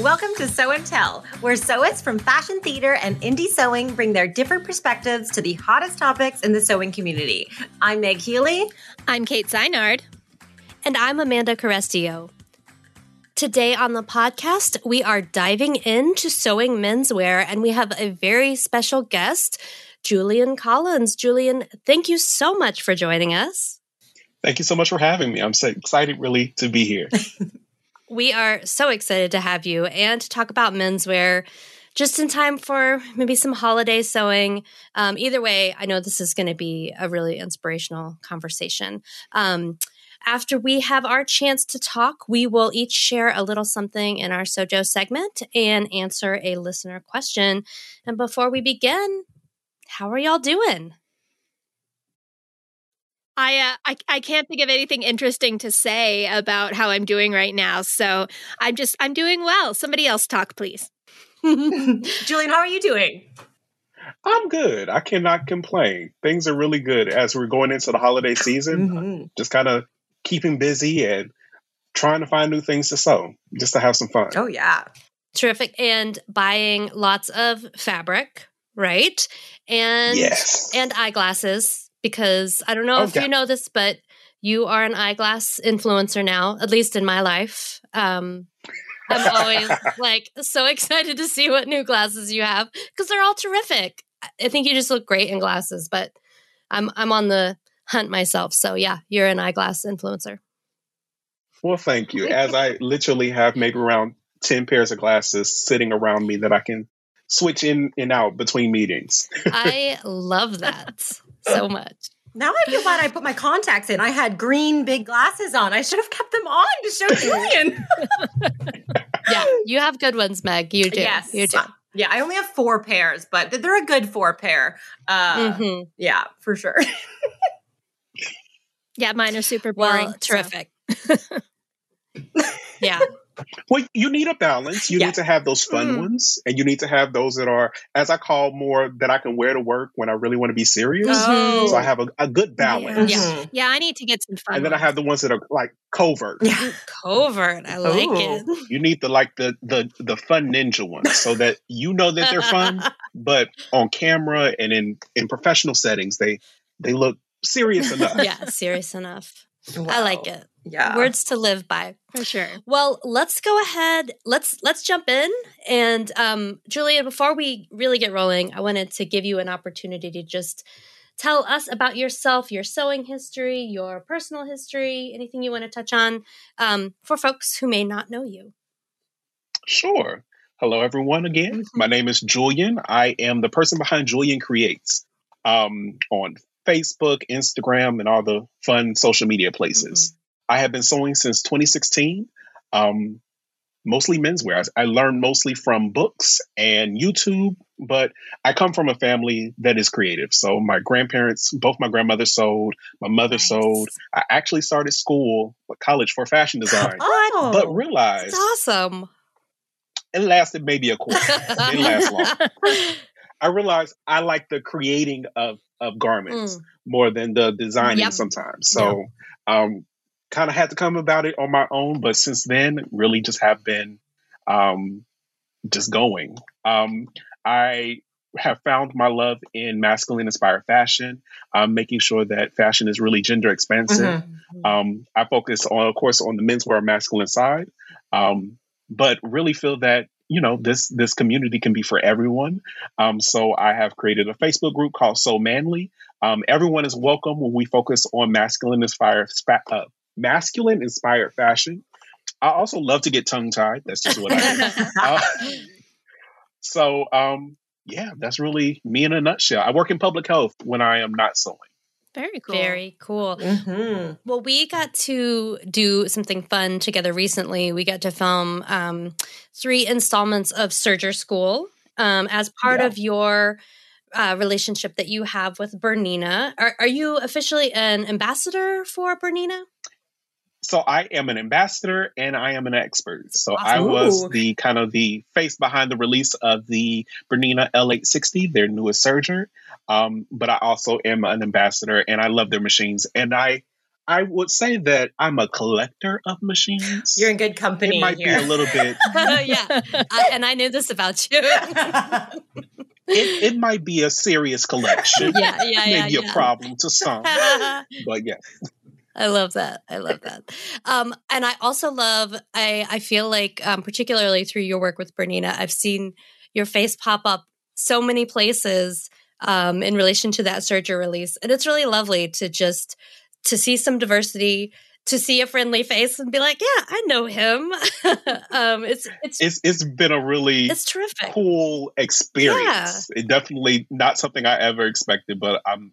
Welcome to Sew and Tell, where sewists from fashion theater and indie sewing bring their different perspectives to the hottest topics in the sewing community. I'm Meg Healy. I'm Kate Zeinard. And I'm Amanda Carestio. Today on the podcast, we are diving into sewing menswear, and we have a very special guest, Julian Collins. Julian, thank you so much for joining us. Thank you so much for having me. I'm so excited, really, to be here. we are so excited to have you and to talk about menswear just in time for maybe some holiday sewing. Um, either way, I know this is going to be a really inspirational conversation. Um, after we have our chance to talk, we will each share a little something in our Sojo segment and answer a listener question. And before we begin, how are y'all doing? I, uh, I I can't think of anything interesting to say about how I'm doing right now. So I'm just I'm doing well. Somebody else talk, please. Julian, how are you doing? I'm good. I cannot complain. Things are really good as we're going into the holiday season. Mm-hmm. Just kind of keeping busy and trying to find new things to sew, just to have some fun. Oh yeah, terrific! And buying lots of fabric, right? And yes, and eyeglasses because I don't know if you know this, but you are an eyeglass influencer now, at least in my life. Um, I'm always like so excited to see what new glasses you have because they're all terrific. I think you just look great in glasses, but I'm I'm on the hunt myself. So yeah, you're an eyeglass influencer. Well, thank you. As I literally have maybe around 10 pairs of glasses sitting around me that I can switch in and out between meetings. I love that so much. Now I feel glad I put my contacts in. I had green big glasses on. I should have kept them on to show Julian. yeah, you have good ones, Meg. You do. Yes, you do. Yeah, I only have four pairs, but they're a good four pair. Uh, mm-hmm. Yeah, for sure. yeah, mine are super boring. Well, terrific. So. yeah. Well, you need a balance. You yeah. need to have those fun mm. ones, and you need to have those that are, as I call, more that I can wear to work when I really want to be serious. Oh. So I have a, a good balance. Yeah. yeah. yeah, I need to get some fun. And then ones. I have the ones that are like covert. Yeah, covert. I like Ooh. it. You need the like the the the fun ninja ones, so that you know that they're fun, but on camera and in in professional settings, they they look serious enough. yeah, serious enough. Wow. I like it. Yeah. Words to live by. For sure. Well, let's go ahead. Let's let's jump in. And um Julia, before we really get rolling, I wanted to give you an opportunity to just tell us about yourself, your sewing history, your personal history, anything you want to touch on um, for folks who may not know you. Sure. Hello, everyone, again. Mm-hmm. My name is Julian. I am the person behind Julian Creates um, on Facebook, Instagram, and all the fun social media places. Mm-hmm. I have been sewing since 2016, um, mostly menswear. I, I learned mostly from books and YouTube, but I come from a family that is creative. So my grandparents, both my grandmothers sewed, my mother nice. sewed. I actually started school, college for fashion design, oh, but realized awesome. It lasted maybe a quarter. it didn't last long. I realized I like the creating of of garments mm. more than the designing yep. sometimes. So yep. um kind of had to come about it on my own, but since then really just have been um just going. Um I have found my love in masculine inspired fashion, um, making sure that fashion is really gender expansive. Mm-hmm. Um, I focus on, of course, on the menswear masculine side, um, but really feel that you know this this community can be for everyone um, so i have created a facebook group called Sew Manly um, everyone is welcome when we focus on masculine inspired uh, masculine inspired fashion i also love to get tongue tied that's just what i do uh, so um, yeah that's really me in a nutshell i work in public health when i am not sewing very cool. Very cool. Mm-hmm. Well, we got to do something fun together recently. We got to film um, three installments of Serger School um, as part yeah. of your uh, relationship that you have with Bernina. Are, are you officially an ambassador for Bernina? So I am an ambassador and I am an expert. So awesome. I was the kind of the face behind the release of the Bernina L860, their newest serger. Um, but I also am an ambassador and I love their machines. And I I would say that I'm a collector of machines. You're in good company. It might here. be a little bit. yeah, I, and I knew this about you. it, it might be a serious collection. Yeah, yeah, yeah. Maybe yeah. a problem to some. but yeah. I love that. I love that. Um, and I also love. I I feel like, um, particularly through your work with Bernina, I've seen your face pop up so many places um, in relation to that serger release, and it's really lovely to just to see some diversity, to see a friendly face, and be like, "Yeah, I know him." um, it's it's It's it's been a really it's terrific. cool experience. It definitely not something I ever expected, but I'm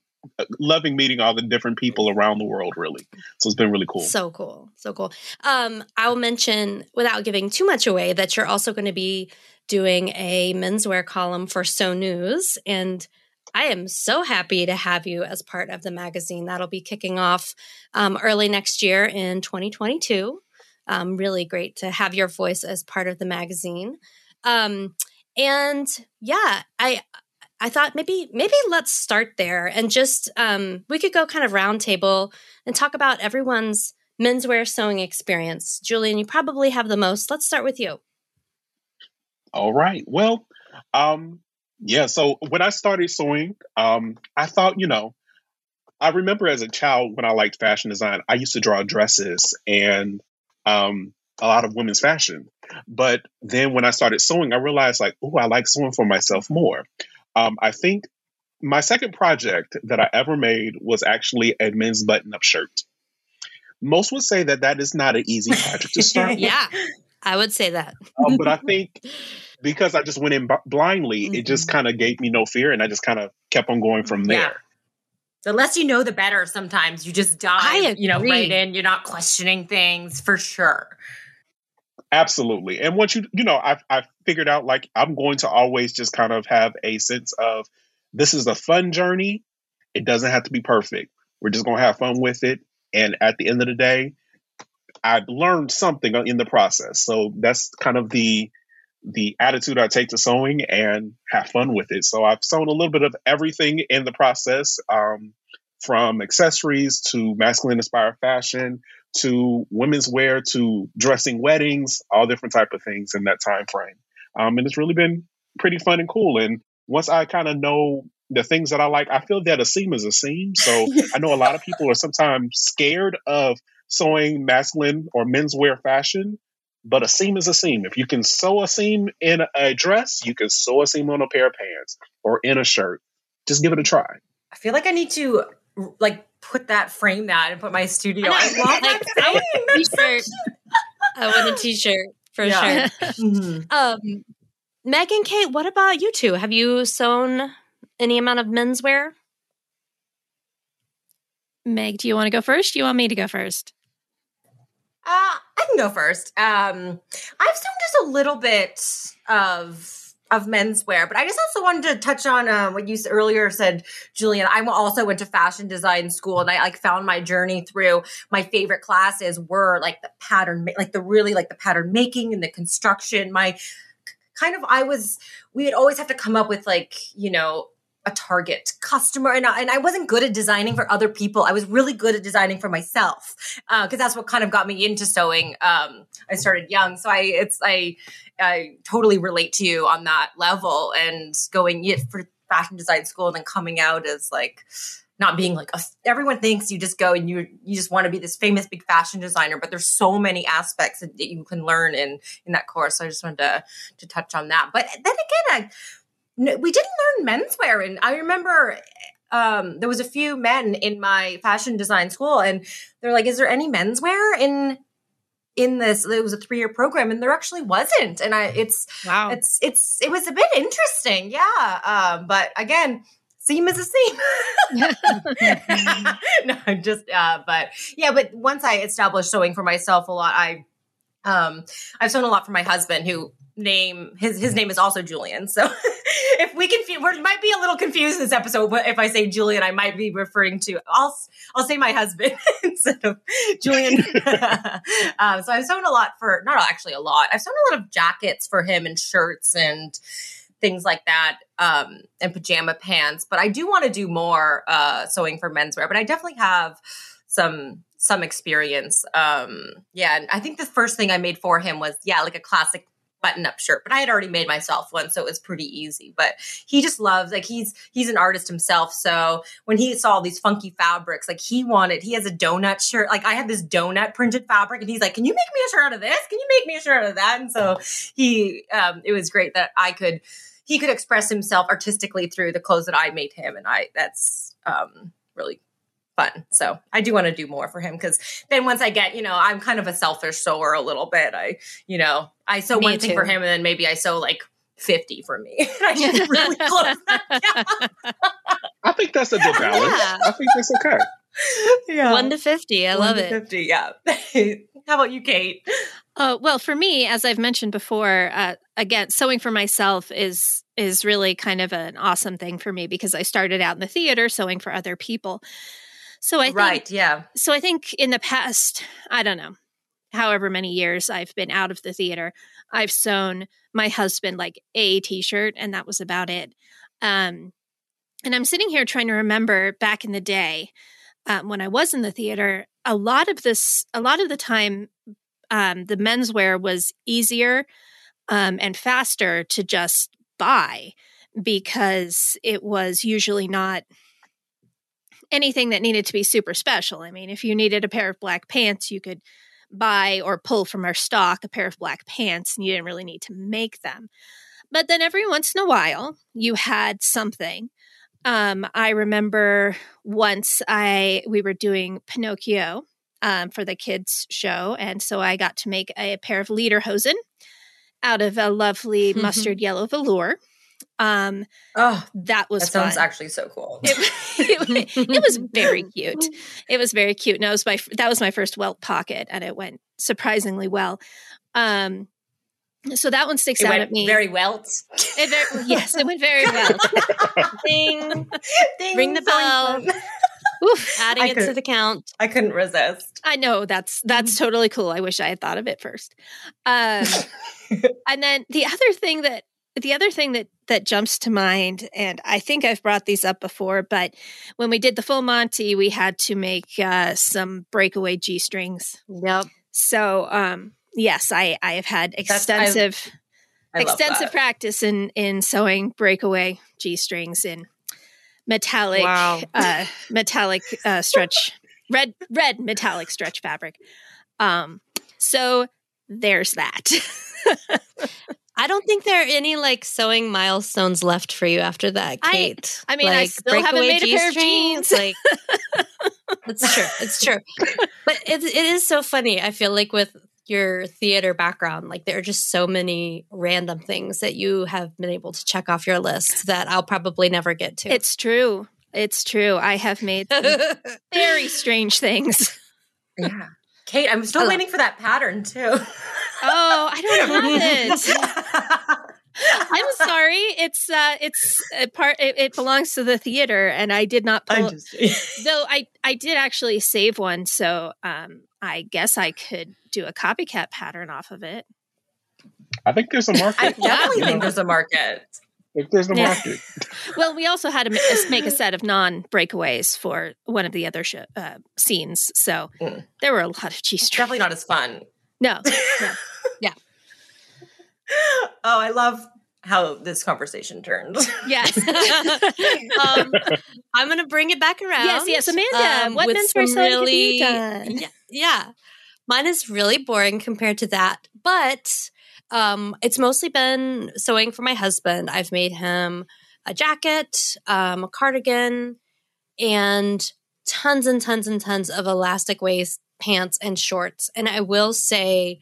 loving meeting all the different people around the world. Really, so it's been really cool. So cool. So cool. Um, I'll mention without giving too much away that you're also going to be doing a menswear column for Sew News. And I am so happy to have you as part of the magazine. That'll be kicking off um, early next year in 2022. Um, really great to have your voice as part of the magazine. Um, and yeah, I I thought maybe maybe let's start there and just um, we could go kind of roundtable and talk about everyone's menswear sewing experience. Julian, you probably have the most. Let's start with you. All right. Well, um, yeah. So when I started sewing, um, I thought, you know, I remember as a child when I liked fashion design, I used to draw dresses and um, a lot of women's fashion. But then when I started sewing, I realized like, oh, I like sewing for myself more. Um, I think my second project that I ever made was actually a men's button-up shirt. Most would say that that is not an easy project to start. with. Yeah, I would say that. Um, but I think because I just went in b- blindly, it just Mm-hmm. kind of gave me no fear, and I just kind of kept on going from there. Yeah. The less you know, the better. Sometimes you just dive, you know, agree. right in. You're not questioning things for sure. Absolutely. And once you, you know, I've, I've figured out like I'm going to always just kind of have a sense of this is a fun journey. It doesn't have to be perfect. We're just going to have fun with it. And at the end of the day, I've learned something in the process. So that's kind of the the attitude I take to sewing and have fun with it. So I've sewn a little bit of everything in the process, um, from accessories to masculine inspired fashion to women's wear to dressing weddings, all different type of things in that time frame. Um, and it's really been pretty fun and cool. And once I kind of know the things that I like, I feel that a seam is a seam. So I know a lot of people are sometimes scared of sewing masculine or menswear fashion, but a seam is a seam. If you can sew a seam in a dress, you can sew a seam on a pair of pants or in a shirt. Just give it a try. I feel like I need to like put that, frame that, and put my studio. I love Like, that I want saying. a That's so t-shirt. I want a t-shirt for Yeah. sure. Mhm. Um, Meg and Kate, what about you two? Have you sewn any amount of menswear? Meg, do you want to go first? Do you want me to go first? Uh, I can go first. Um, I've sewn just a little bit of of menswear, but I just also wanted to touch on um, what you earlier said, Julian. I also went to fashion design school, and I like found my journey through. My favorite classes were like the pattern, like the really like the pattern making and the construction. My kind of I was we would always have to come up with like you know a target customer and I, and I wasn't good at designing for other people. I was really good at designing for myself because that's what kind of got me into sewing um, i started young. So i it's i i totally relate to you on that level and going for fashion design school and then coming out as like not being like a, everyone thinks you just go and you you just want to be this famous big fashion designer but there's so many aspects that you can learn in in that course. So i just wanted to to touch on that. But then again i no, we didn't learn menswear and i remember um, there was a few men in my fashion design school and they're like is there any menswear in in this it was a three-year program and there actually wasn't and i it's Wow. it's it's it was a bit interesting yeah um, but again seam is a seam no i just uh, but yeah but once i established sewing for myself a lot i um i've sewn a lot for my husband who name his his name is also Julian. So if we confuse, we might be a little confused in this episode. But if I say Julian, I might be referring to I'll I'll say my husband instead of Julian. um, so I've sewn a lot for not actually a lot. I've sewn a lot of jackets for him and shirts and things like that um, and pajama pants. But I do want to do more uh, sewing for menswear. But I definitely have some some experience. Um, yeah, and I think the first thing I made for him was yeah, like a classic button up shirt, but I had already made myself one, so it was pretty easy. But he just loves like he's he's an artist himself, so when he saw these funky fabrics, like he wanted, he has a donut shirt. Like I had this donut printed fabric, and he's like, "Can you make me a shirt out of this? Can you make me a shirt out of that?" And so he, um, it was great that I could he could express himself artistically through the clothes that I made him, and I that's um, really fun. So I do want to do more for him because then once I get, you know, I'm kind of a selfish sewer a little bit. I, you know, I sew me one too. thing for him and then maybe I sew like 50 for me. I really I think that's a good balance. Yeah. I think that's okay. Yeah. One to 50. I One love it. 50. Yeah. How about you, Kate? Uh, well, for me, as I've mentioned before, uh, again, sewing for myself is is really kind of an awesome thing for me because I started out in the theater sewing for other people. So I think, right, yeah. So I think in the past, I don't know, however many years I've been out of the theater, I've sewn my husband like a t-shirt, and that was about it. Um, and I'm sitting here trying to remember back in the day um, when I was in the theater. A lot of this, a lot of the time, um, the menswear was easier um, and faster to just buy because it was usually not anything that needed to be super special. I mean, if you needed a pair of black pants, you could buy or pull from our stock a pair of black pants and you didn't really need to make them. But then every once in a while, you had something. Um, I remember once I we were doing Pinocchio um, for the kids show, and so I got to make a pair of lederhosen out of a lovely mustard yellow velour. Um, oh, that was that sounds fun. actually so cool. It, it, it, was very cute. It was very cute. No, it was my that was my first welt pocket, and it went surprisingly well. Um, so that one sticks it out at me. Very welt. It very, yes, it went very well. Ding, Ding, ring the bell. Oof, adding I it to the count. I couldn't resist. I know that's that's totally cool. I wish I had thought of it first. Um, and then the other thing that the other thing that that jumps to mind, and I think I've brought these up before, but when we did the full Monty, we had to make uh, some breakaway G strings. Yep. So, um, yes, I I have had extensive I, I extensive practice in in sewing breakaway G strings in metallic wow. uh, metallic uh, stretch red red metallic stretch fabric. Um, so there's that. I don't think there are any like sewing milestones left for you after that, Kate. I, I mean, like, I still haven't made a pair of jeans. Like, it's true. It's true. But it, it is so funny. I feel like with your theater background, like there are just so many random things that you have been able to check off your list that I'll probably never get to. It's true. It's true. I have made very strange things. Yeah. Kate, I'm still waiting for that pattern too. Oh, I don't have it. I'm sorry. It's uh it's a part it, it, belongs to the theater and I did not pull just, though I I did actually save one so um I guess I could do a copycat pattern off of it. I think there's a market. I definitely think there's a market. If there's a market. well, we also had to make a set of non breakaways for one of the other sh- uh, scenes, so mm. there were a lot of cheese. Definitely not as fun. No. no. yeah. Oh, I love how this conversation turned. Yes. um, I'm going to bring it back around. Yes, yes. Amanda, um, what menswear sewing really, have you done? Yeah, yeah. Mine is really boring compared to that, but um, it's mostly been sewing for my husband. I've made him a jacket, um, a cardigan, and tons and tons and tons of elastic waist pants and shorts. And I will say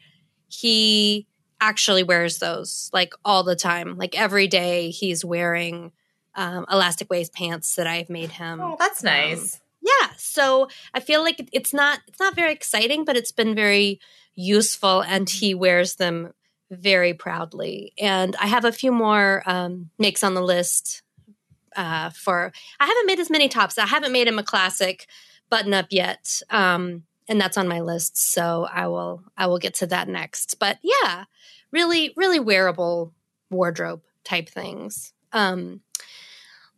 he actually wears those like all the time. Like every day he's wearing um, elastic waist pants that I've made him. Oh, that's um, nice. Um, yeah. So I feel like it's not it's not very exciting, but it's been very useful and he wears them very proudly. And I have a few more um, makes on the list uh, for I haven't made as many tops. I haven't made him a classic button up yet. Um, and that's on my list. So I will I will get to that next. But yeah, really really wearable wardrobe type things. Um,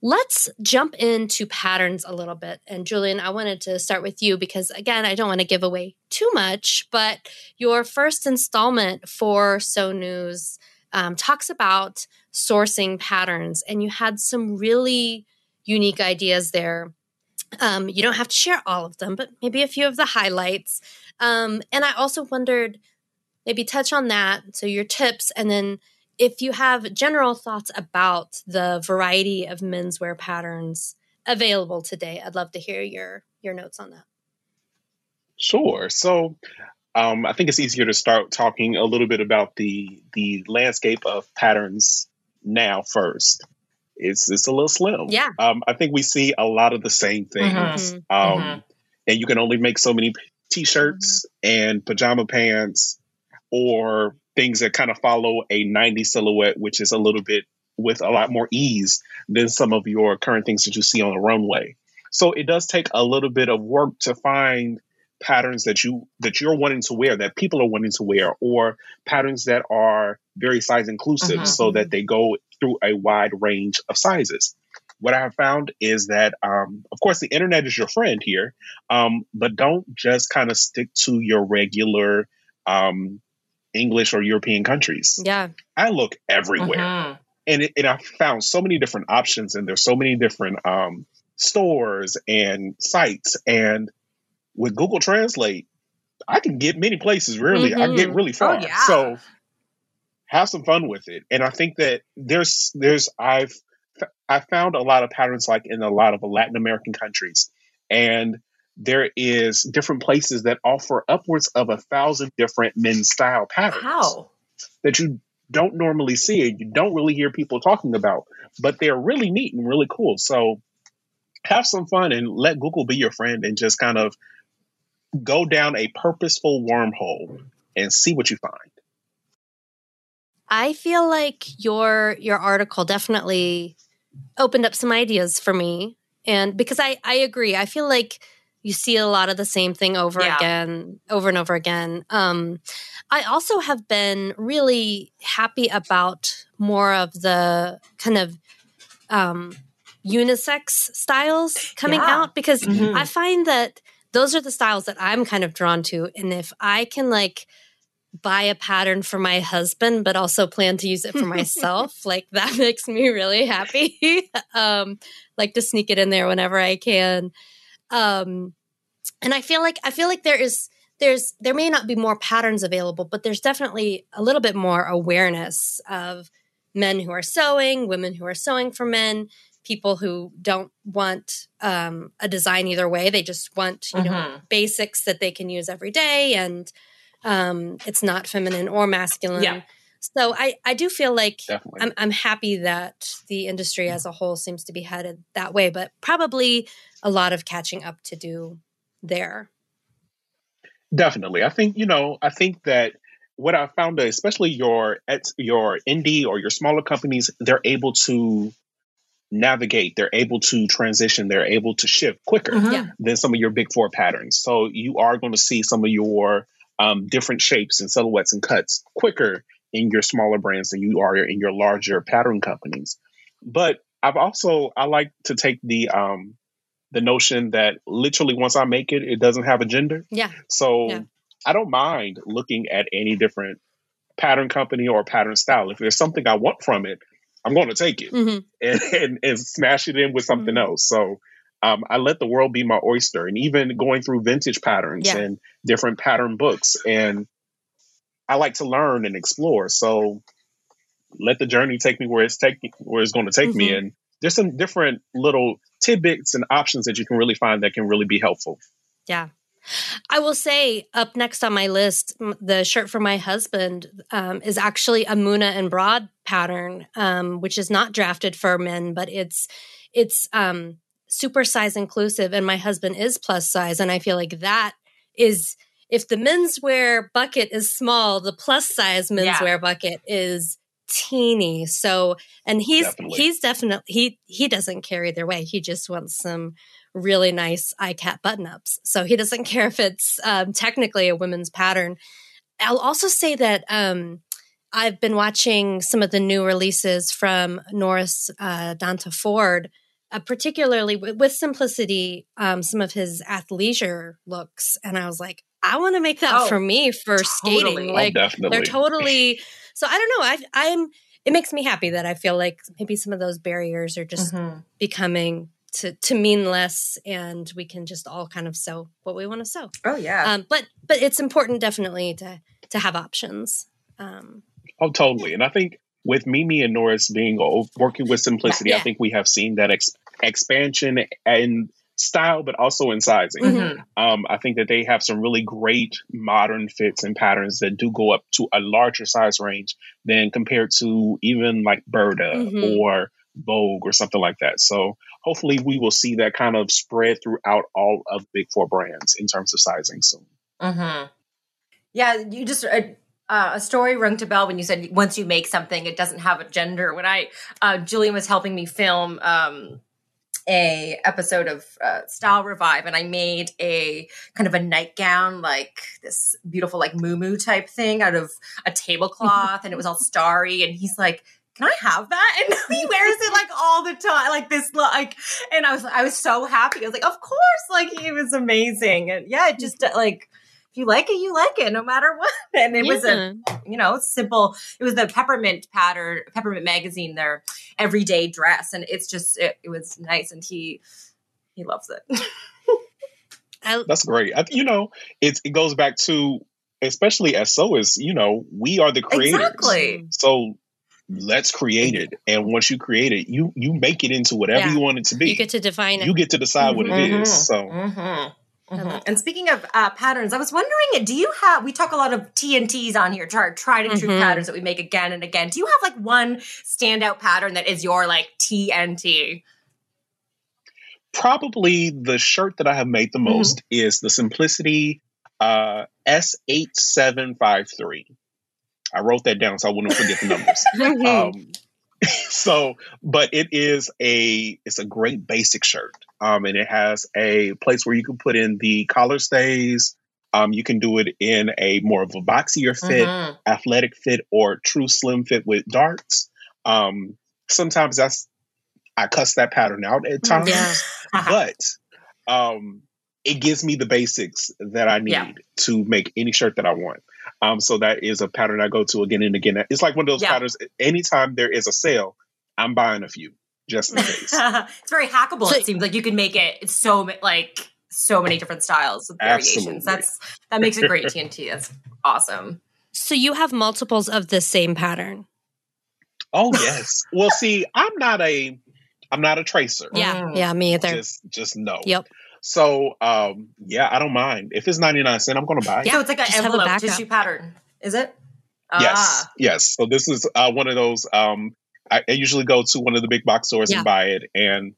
Let's jump into patterns a little bit. And Julian, I wanted to start with you because, again, I don't want to give away too much, but your first installment for Sew News um, talks about sourcing patterns, and you had some really unique ideas there. Um, you don't have to share all of them, but maybe a few of the highlights. Um, and I also wondered maybe touch on that. So, your tips, and then if you have general thoughts about the variety of menswear patterns available today, I'd love to hear your your notes on that. Sure. So, um, I think it's easier to start talking a little bit about the the landscape of patterns now first. It's it's a little slim. Yeah. Um, I think we see a lot of the same things. Mm-hmm. Um, mm-hmm. And you can only make so many t-shirts mm-hmm. and pajama pants or things that kind of follow a 90 silhouette, which is a little bit with a lot more ease than some of your current things that you see on the runway. So it does take a little bit of work to find patterns that you that you're wanting to wear that people are wanting to wear or patterns that are very size inclusive uh-huh. so that they go through a wide range of sizes what i have found is that um, of course the internet is your friend here um, but don't just kind of stick to your regular um, English or European countries. Yeah. I look everywhere. Uh-huh. And, it, and I found so many different options, and there's so many different um, stores and sites. And with Google Translate, I can get many places really. Mm-hmm. I get really oh, far. Oh, yeah. So have some fun with it. And I think that there's there's I've I found a lot of patterns like in a lot of Latin American countries. And there is different places that offer upwards of a thousand different men's style patterns How? that you don't normally see and you don't really hear people talking about, but they're really neat and really cool. So have some fun and let Google be your friend and just kind of go down a purposeful wormhole and see what you find. I feel like your your article definitely opened up some ideas for me and because I I agree. I feel like you see a lot of the same thing over yeah. again, over and over again. Um, I also have been really happy about more of the kind of um, unisex styles coming yeah. out because mm-hmm. I find that those are the styles that I'm kind of drawn to. And if I can like buy a pattern for my husband, but also plan to use it for myself, like that makes me really happy. um, like to sneak it in there whenever I can. Um, and I feel like I feel like there is there's there may not be more patterns available, but there's definitely a little bit more awareness of men who are sewing, women who are sewing for men, people who don't want um, a design either way. They just want you mm-hmm. know basics that they can use every day, and um, it's not feminine or masculine. Yeah. So I, I do feel like I'm, I'm happy that the industry as a whole seems to be headed that way, but probably a lot of catching up to do there. Definitely. I think, you know, I think that what I found, especially your your indie or your smaller companies, they're able to navigate, they're able to transition, they're able to shift quicker mm-hmm. than some of your big four patterns. So you are going to see some of your um, different shapes and silhouettes and cuts quicker in your smaller brands than you are in your larger pattern companies. But I've also I like to take the um, the notion that literally once I make it, it doesn't have a gender. Yeah. So yeah. I don't mind looking at any different pattern company or pattern style. If there's something I want from it, I'm going to take it mm-hmm. and, and, and, smash it in with something mm-hmm. else. So um, I let the world be my oyster, and even going through vintage patterns yeah. and different pattern books, and I like to learn and explore. So let the journey take me where it's taking where it's going to take mm-hmm. me, and there's some different little tidbits and options that you can really find that can really be helpful. Yeah. I will say up next on my list, the shirt for my husband um, is actually a Muna and Broad pattern, um, which is not drafted for men, but it's it's um, super size inclusive, and my husband is plus size, and I feel like that is if the menswear bucket is small, the plus size menswear yeah. bucket is teeny. So, and he's definitely. he's definitely he he doesn't care either way. He just wants some really nice iCat button ups. So he doesn't care if it's um, technically a women's pattern. I'll also say that um, I've been watching some of the new releases from Norris uh, Danta Ford uh, particularly with, with simplicity, um, some of his athleisure looks, and I was like, I want to make that oh, for me for totally. skating. Like oh, they're totally. So I don't know. I I'm. It makes me happy that I feel like maybe some of those barriers are just mm-hmm. becoming to to mean less, and we can just all kind of sew what we want to sew. Oh yeah. Um, but but it's important definitely to to have options. Um, oh, totally. And I think with Mimi and Norris being working with simplicity, yeah. I think we have seen that ex- expansion and style, but also in sizing. Mm-hmm. Um, I think that they have some really great modern fits and patterns that do go up to a larger size range than compared to even like Burda mm-hmm. or Vogue or something like that. So hopefully we will see that kind of spread throughout all of Big Four brands in terms of sizing soon. Mm-hmm. Yeah, you just. Uh, uh, a story rung to bell when you said once you make something, it doesn't have a gender. When I, uh, Julian was helping me film um, a episode of uh, Style Revive, and I made a kind of a nightgown, like this beautiful like moo type thing out of a tablecloth, and it was all starry. And he's like, "Can I have that?" And he wears it like all the time, like this, like. And I was, I was so happy. I was like, "Of course!" Like he was amazing, and yeah, it just like if you like it, you like it, no matter what. And it yeah. was a, you know, simple. It was the peppermint pattern, peppermint magazine, their everyday dress, and it's just it, it was nice, and he he loves it. That's great. I, you know, it it goes back to especially as sewers. You know, we are the creators. Exactly. So let's create it and once you create it you you make it into whatever yeah. you want it to be you get to define it you get to decide mm-hmm. what it is mm-hmm. so mm-hmm. Mm-hmm. And speaking of uh, patterns, I was wondering, do you have? We talk a lot of TNTs on here, tried and true mm-hmm. patterns that we make again and again. Do you have like one standout pattern that is your like TNT? Probably the shirt that I have made the mm-hmm. most mm-hmm. is the Simplicity uh, S8753. I wrote that down so I wouldn't forget the numbers. Um, so, but it is a it's a great basic shirt, um, and it has a place where you can put in the collar stays. Um, you can do it in a more of a boxier fit, mm-hmm. athletic fit, or true slim fit with darts. Um, sometimes that's I cuss that pattern out at times, yeah. but um, it gives me the basics that I need yeah. to make any shirt that I want. Um, so that is a pattern I go to again and again. It's like one of those yeah. patterns. Anytime there is a sale, I'm buying a few just in case. it's very hackable. So, it seems like you can make it. It's so like so many different styles with variations. That's that makes a great TNT. That's awesome. So you have multiples of the same pattern. Oh yes. well, see, I'm not a I'm not a tracer. Yeah, mm. yeah, me either. Just just no. Yep. So um, yeah, I don't mind. If it's 99 cent, I'm gonna buy it. Yeah, so it's like an envelope tissue pattern. Is it? Yes. Ah. Yes. So this is uh, one of those um, I, I, usually go to one of the big box stores yeah. and buy it. And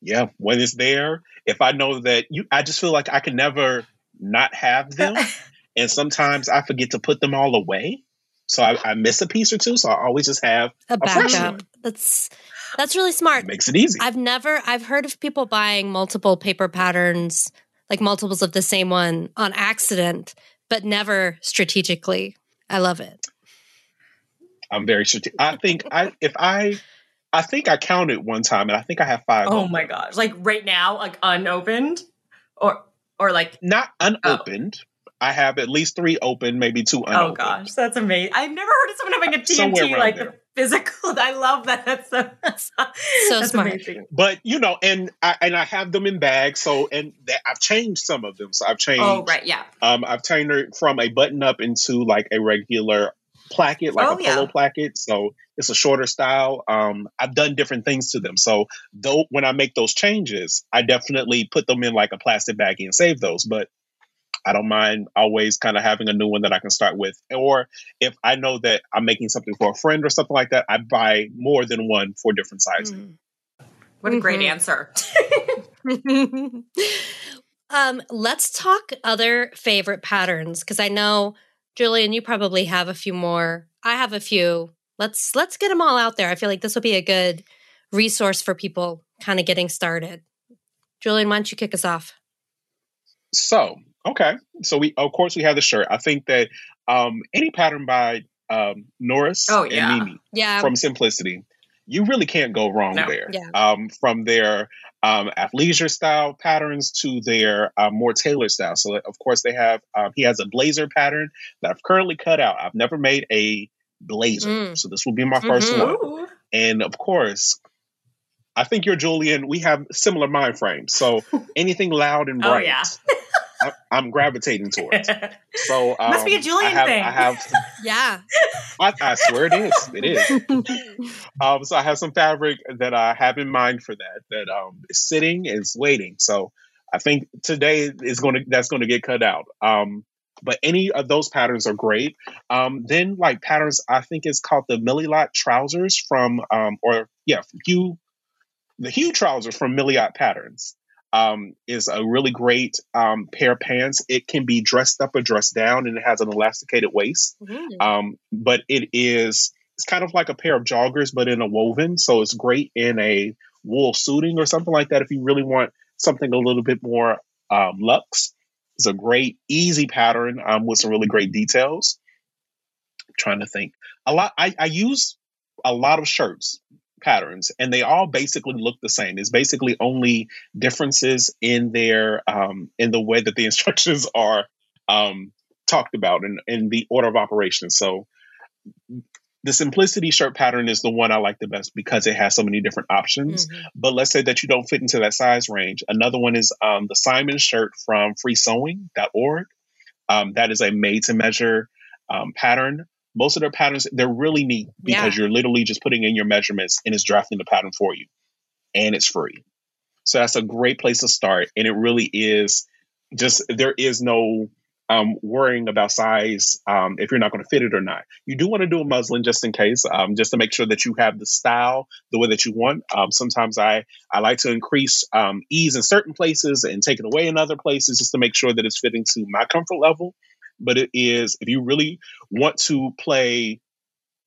yeah, when it's there, if I know that you I just feel like I can never not have them. and sometimes I forget to put them all away. So I, I miss a piece or two. So I always just have a, a backup. That's that's really smart. Makes it easy. I've never I've heard of people buying multiple paper patterns, like multiples of the same one on accident, but never strategically. I love it. I'm very strategic. I think I if I I think I counted one time and I think I have five. Oh my gosh. Like right now, like unopened? Or or like not unopened. Oh. I have at least three open, maybe two unopened. Oh gosh, that's amazing! I've never heard of someone having a TNT like there. the physical. I love that. That's so, that's, so that's smart. Amazing. But you know, and I and I have them in bags. So and that, I've changed some of them. So I've changed. Oh right, yeah. Um, I've changed it from a button up into like a regular placket, like oh, a polo placket. So it's a shorter style. Um, I've done different things to them. So though when I make those changes, I definitely put them in like a plastic baggie and save those. But I don't mind always kind of having a new one that I can start with. Or if I know that I'm making something for a friend or something like that, I buy more than one for different sizes. Mm. What a great mm-hmm. answer. um, let's talk other favorite patterns because I know Julian, you probably have a few more. I have a few. Let's let's get them all out there. I feel like this will be a good resource for people kind of getting started. Julian, why don't you kick us off? So Okay, so we of course we have the shirt. I think that um, any pattern by um, Norris oh, yeah. and Mimi yeah. from Simplicity, you really can't go wrong no. there. Yeah. Um, from their um, athleisure style patterns to their uh, more tailored style. So, of course, they have, um, he has a blazer pattern that I've currently cut out. I've never made a blazer. Mm. So, this will be my 1st mm-hmm. one. And of course, I think you're Julian. We have similar mind frames. So, anything loud and oh, bright. Oh, yeah. I, am gravitating towards. So um, must be a um, Julian I have, thing. I have, yeah. I, I, swear it is. It is. um, so I have some fabric that I have in mind for that. That um, is sitting, is waiting. So I think today is going to that's going to get cut out. Um, but any of those patterns are great. Um, then like patterns, I think it's called the Milliot trousers from, um, or yeah, Hue, the Hue trousers from Milliot Patterns um, is a really great um, pair of pants. It can be dressed up or dressed down, and it has an elasticated waist. Mm-hmm. Um, but it is it's kind of like a pair of joggers, but in a woven. So it's great in a wool suiting or something like that. If you really want something a little bit more um, luxe, it's a great easy pattern um, with some really great details. I'm trying to think a lot. I, I use a lot of shirts patterns and they all basically look the same it's basically only differences in their um, in the way that the instructions are um, talked about and in, in the order of operations so the simplicity shirt pattern is the one I like the best because it has so many different options. Mm-hmm. But let's say that you don't fit into that size range. Another one is um, the Simon shirt from freesewing.org. Um, that is a made to measure um, pattern most of their patterns they're really neat because yeah. you're literally just putting in your measurements and it's drafting the pattern for you. And it's free. So that's a great place to start. And it really is just there is no um, worrying about size um, if you're not going to fit it or not. You do want to do a muslin just in case um, just to make sure that you have the style the way that you want. Um, sometimes i i like to increase um, ease in certain places and take it away in other places just to make sure that it's fitting to my comfort level but it is if you really want to play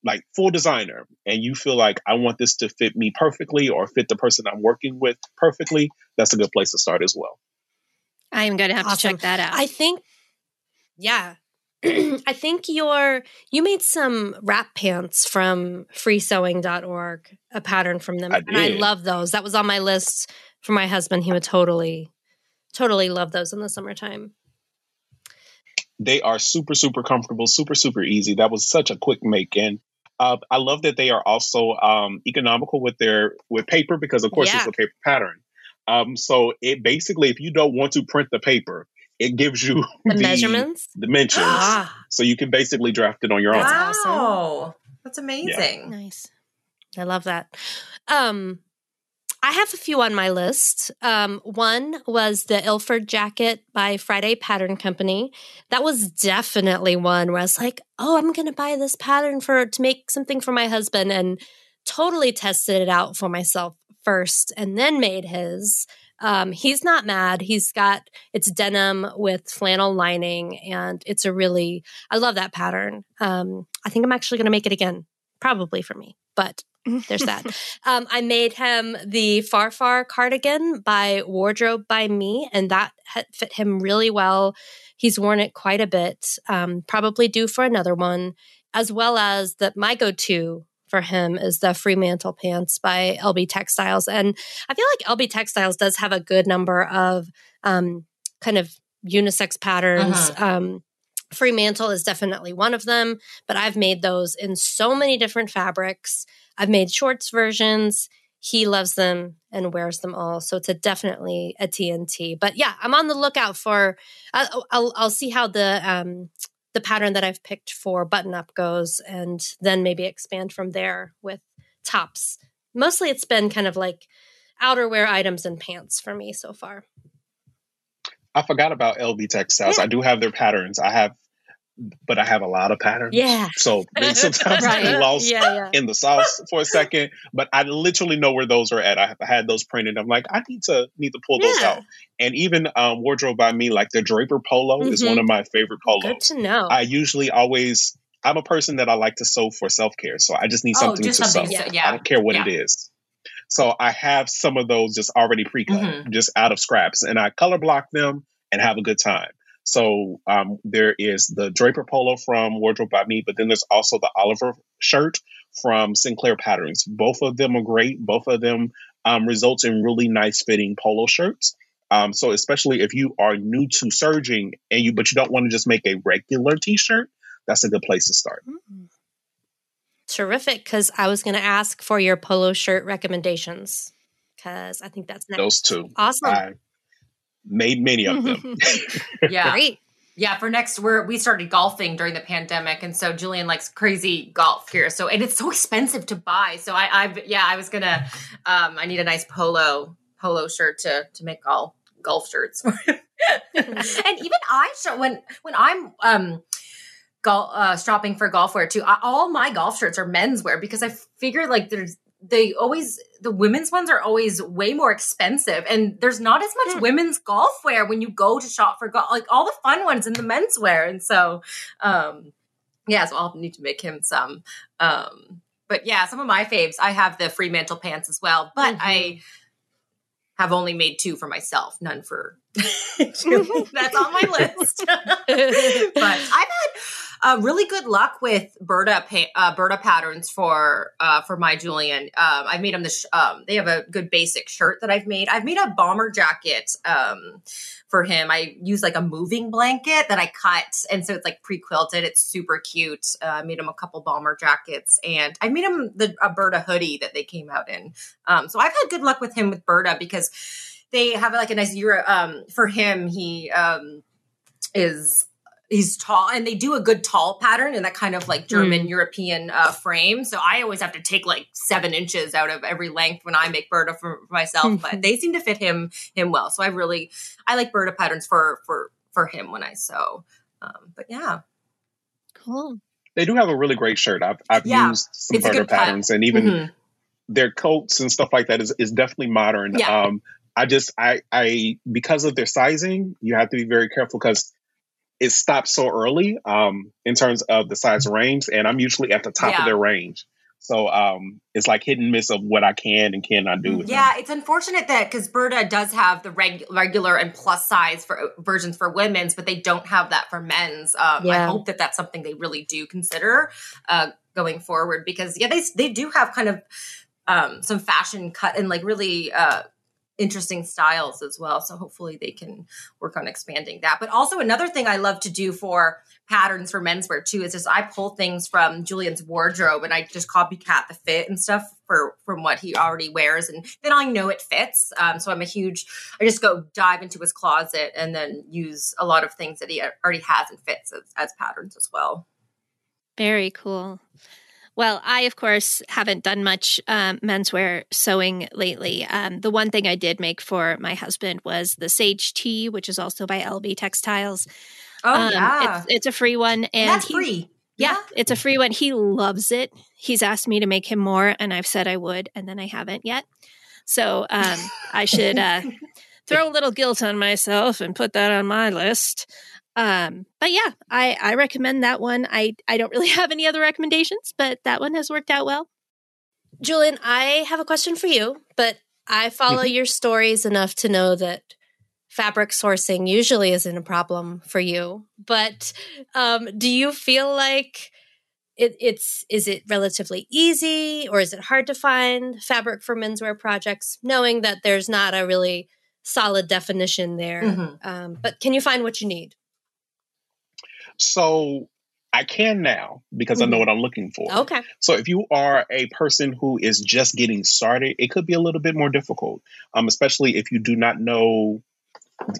like full designer and you feel like I want this to fit me perfectly or fit the person I'm working with perfectly, that's a good place to start as well. I am going to have awesome. to check that out. I think, yeah. I think your you made some wrap pants from freesewing.org, a pattern from them. I and I love those. That was on my list for my husband. He would totally, totally love those in the summertime they are super super comfortable super super easy that was such a quick make and uh, i love that they are also um, economical with their with paper because of course yeah. it's a paper pattern um, so it basically if you don't want to print the paper it gives you the, the measurements dimensions ah. so you can basically draft it on your that's own awesome. Wow. that's amazing yeah. nice i love that um I have a few on my list. Um, one was the Ilford jacket by Friday Pattern Company. That was definitely one where I was like, "Oh, I'm going to buy this pattern for to make something for my husband," and totally tested it out for myself first, and then made his. Um, he's not mad. He's got it's denim with flannel lining, and it's a really I love that pattern. Um, I think I'm actually going to make it again, probably for me, but there's that. um, I made him the Far Far cardigan by Wardrobe by Me, and that fit him really well. He's worn it quite a bit, um, probably due for another one, as well as that my go to for him is the Fremantle pants by Elbe Textiles. And I feel like Elbe Textiles does have a good number of um, kind of unisex patterns. Uh-huh. Um, Fremantle is definitely one of them, but I've made those in so many different fabrics. I've made shorts versions. He loves them and wears them all, so it's a definitely a TNT. But yeah, I'm on the lookout for. I'll I'll, I'll see how the um, the pattern that I've picked for button up goes, and then maybe expand from there with tops. Mostly, it's been kind of like outerwear items and pants for me so far. I forgot about Elbe Textiles. Yeah. I do have their patterns. I have but I have a lot of patterns. Yeah. So sometimes right. I lost yeah, yeah. in the sauce for a second, but I literally know where those are at. I had those printed. I'm like, I need to need to pull yeah. those out. And even um, wardrobe by me, like the Draper Polo mm-hmm. is one of mm-hmm. my favorite polos. Good to know. I usually always. I'm a person that I like to sew for self care, so I just need oh, something oh, to something, sew. Yeah. I don't care what it is. So I have some of those just already pre-cut, mm-hmm. just out of scraps, and I color block them and have a good time. So um, there is the Draper polo from Wardrobe by Me, but then there's also the Oliver shirt from Sinclair Patterns. Both of them are great. Both of them um, results in really nice fitting polo shirts. Um, so especially if you are new to serging and you but you don't want to just make a regular t-shirt, that's a good place to start. Mm-hmm. Terrific, because I was going to ask for your polo shirt recommendations because I think that's next. Those two. Awesome. I made many of them. yeah. Great. Yeah, for next we're we started golfing during the pandemic, and so Julian likes crazy golf here. So and it's so expensive to buy. So I, I yeah, I was gonna, um, I need a nice polo polo shirt to to make all golf shirts and even I show when when I'm um golf uh, shopping for golf wear too. I, all my golf shirts are menswear because I figure like there's they always the women's ones are always way more expensive and there's not as much mm. women's golf wear when you go to shop for golf like all the fun ones in the menswear and so um yeah so i'll need to make him some um but yeah some of my faves i have the Fremantle pants as well but mm-hmm. i have only made two for myself none for that's on my list but i've had uh, really good luck with Burda pa- uh, Burda patterns for uh, for my Julian. Um, I made them this. Sh- um, they have a good basic shirt that I've made. I've made a bomber jacket um, for him. I use like a moving blanket that I cut, and so it's like pre quilted. It's super cute. Uh, I made him a couple bomber jackets, and I made him the a Burda hoodie that they came out in. Um, so I've had good luck with him with Burda because they have like a nice Euro. Um, for him, he um, is he's tall and they do a good tall pattern in that kind of like German mm. European uh, frame. So I always have to take like seven inches out of every length when I make Burda for, for myself, but they seem to fit him him well. So I really I like Burda patterns for for for him when I sew. Um, but yeah, cool. They do have a really great shirt. I've I've yeah, used some Burda patterns cut. and even mm-hmm. their coats and stuff like that is is definitely modern. Yeah. Um, I just I I because of their sizing, you have to be very careful because it stops so early um, in terms of the size range, and I'm usually at the top yeah. of their range. So um, it's like hit and miss of what I can and cannot do with Yeah, them. it's unfortunate that because Burda does have the reg- regular and plus size for versions for women's, but they don't have that for men's. Um, yeah. I hope that that's something they really do consider uh, going forward because yeah, they they do have kind of um, some fashion cut and like really uh, interesting styles as well. So hopefully they can work on expanding that. But also another thing I love to do for patterns for menswear too is just I pull things from Julian's wardrobe and I just copycat the fit and stuff for from what he already wears and then I know it fits. Um, so I'm a huge I just go dive into his closet and then use a lot of things that he already has and fits as, as patterns as well. Very cool. Well, I, of course, haven't done much um, menswear sewing lately. Um, the one thing I did make for my husband was the Sage Tee, which is also by Elbe Textiles. Oh, um, yeah. It's, it's, a free one. And That's he, free. Yeah, yeah, it's a free one. He loves it. He's asked me to make him more, and I've said I would, and then I haven't yet. So um, I should uh, throw a little guilt on myself and put that on my list. Um, but yeah, I, I recommend that one. I, I don't really have any other recommendations, but that one has worked out well. Julian, I have a question for you, but I follow mm-hmm. your stories enough to know that fabric sourcing usually isn't a problem for you. But um, do you feel like it, it's is it relatively easy or is it hard to find fabric for menswear projects, knowing that there's not a really solid definition there? Mm-hmm. Um, but can you find what you need? So I can now because mm-hmm. I know mm-hmm. what I'm looking for. Okay. So if you are a person who is just getting started, it could be a little bit more difficult, um, especially if you do not know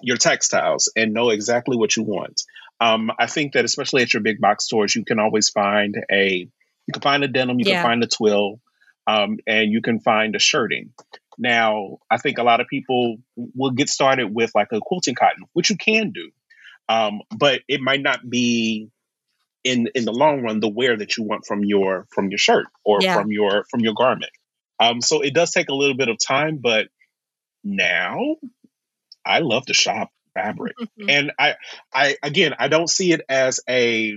your textiles and know exactly what you want. Um, I think that especially at your big box stores, you can always find a you can find a denim, you yeah. can find a twill, um, and you can find a shirting. Now, I think a lot of people will get started with like a quilting cotton, which you can do. Um, but it might not be in in the long run the wear that you want from your from your shirt or yeah. from your from your garment. Um, so it does take a little bit of time, but now I love to shop fabric, and I I again I don't see it as a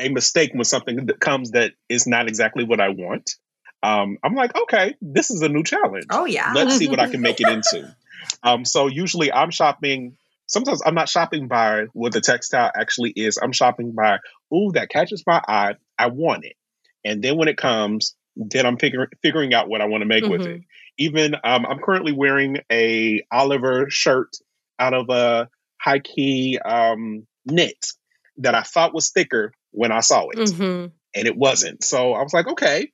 a mistake when something that comes that is not exactly what I want. Um, I'm like, okay, this is a new challenge. Oh yeah, let's see what I can make it into. Um, so usually I'm shopping sometimes I'm not shopping by what the textile actually is. I'm shopping by, ooh, that catches my eye. I want it. and then when it comes, then I'm figuring figuring out what I want to make mm-hmm. with it. Mm-hmm. Even um, I'm currently wearing a Oliver shirt out of a high key um, knit that I thought was thicker when I saw it, mm-hmm. and it wasn't. So I was like, okay,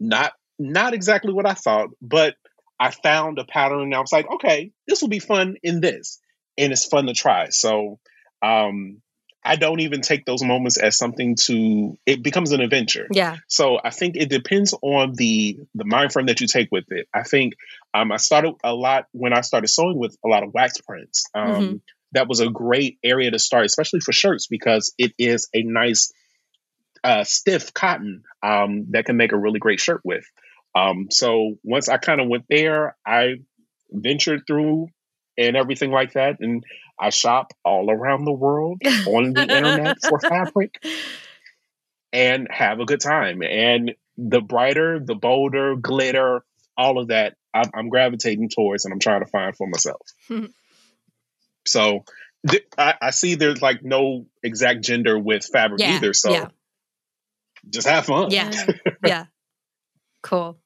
not not exactly what I thought, but I found a pattern, and I was like, okay, this will be fun in this, and it's fun to try. So um, I don't even take those moments as something to it becomes an adventure. Yeah. So I think it depends on the the mind frame that you take with it. I think um, I started a lot when I started sewing with a lot of wax prints. Um, mm-hmm. That was a great area to start, especially for shirts, because it is a nice uh, stiff cotton um, that can make a really great shirt with. Um, so once I kind of went there, I ventured through and everything like that, and I shop all around the world on the internet for fabric and have a good time. And the brighter, the bolder, glitter, all of that, I'm, I'm gravitating towards and I'm trying to find for myself. so th- I, I, see there's like no exact gender with fabric yeah, either. So yeah. just have fun. Yeah. yeah. Cool.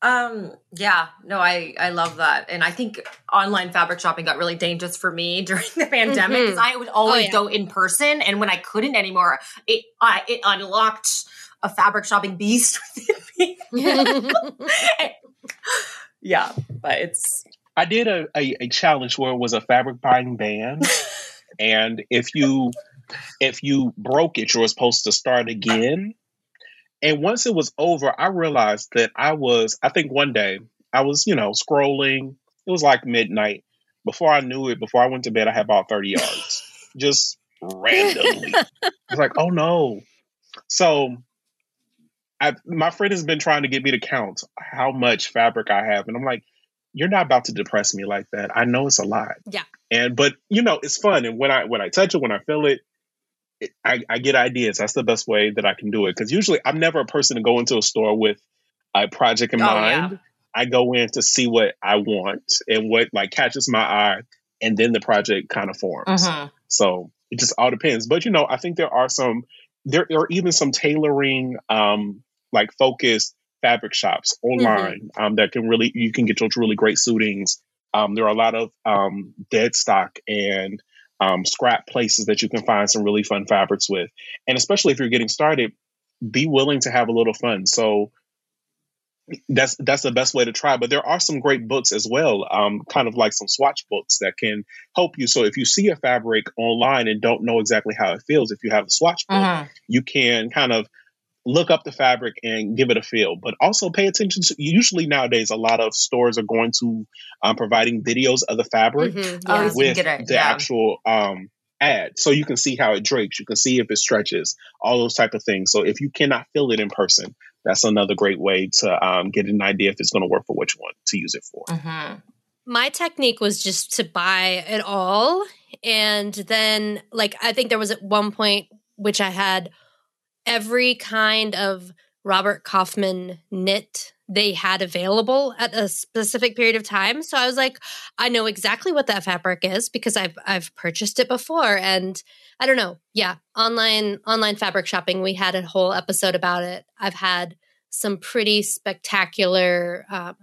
Um, yeah, no, I I love that, and I think online fabric shopping got really dangerous for me during the pandemic because mm-hmm. I would always oh, yeah. go in person, and when I couldn't anymore, it I it unlocked a fabric shopping beast within me. yeah, but it's. I did a, a, a challenge where it was a fabric buying ban, and if you if you broke it, you were supposed to start again. And once it was over, I realized that I was, I think one day I was, you know, scrolling. It was like midnight. Before I knew it, before I went to bed, I had about 30 yards just randomly. I was like, oh no. So I, my friend has been trying to get me to count how much fabric I have. And I'm like, you're not about to depress me like that. I know it's a lot. Yeah. And, but you know, it's fun. And when I, when I touch it, when I feel it, I, I get ideas. That's the best way that I can do it. Because usually I'm never a person to go into a store with a project in oh, mind. Yeah. I go in to see what I want and what like catches my eye, and then the project kind of forms. Uh-huh. So it just all depends. But you know, I think there are some there are even some tailoring um like focused fabric shops mm-hmm. online mm-hmm. um that can really you can get those really great suitings. Um, there are a lot of um, dead stock and um, scrap places that you can find some really fun fabrics with. And especially if you're getting started, be willing to have a little fun. So that's that's the best way to try. But there are some great books as well, um, kind of like some swatch books that can help you. So if you see a fabric online and don't know exactly how it feels, if you have a swatch book, uh-huh. you can kind of look up the fabric and give it a feel, but also pay attention to. Usually nowadays, a lot of stores are going to um, providing videos of the fabric mm-hmm. yeah. with the yeah. actual um, ad, so you can see how it drapes. You can see if it stretches, all those type of things. So if you cannot feel it in person, that's another great way to um, get an idea if it's going to work for what you want to use it for. Mm-hmm. My technique was just to buy it all, and then like I think there was at one point which I had every kind of Robert Kaufman knit they had available at a specific period of time. So I was like, I know exactly what that fabric is because I've I've purchased it before and I don't know. Yeah, online online fabric shopping, we had a whole episode about it. I've had some pretty spectacular um,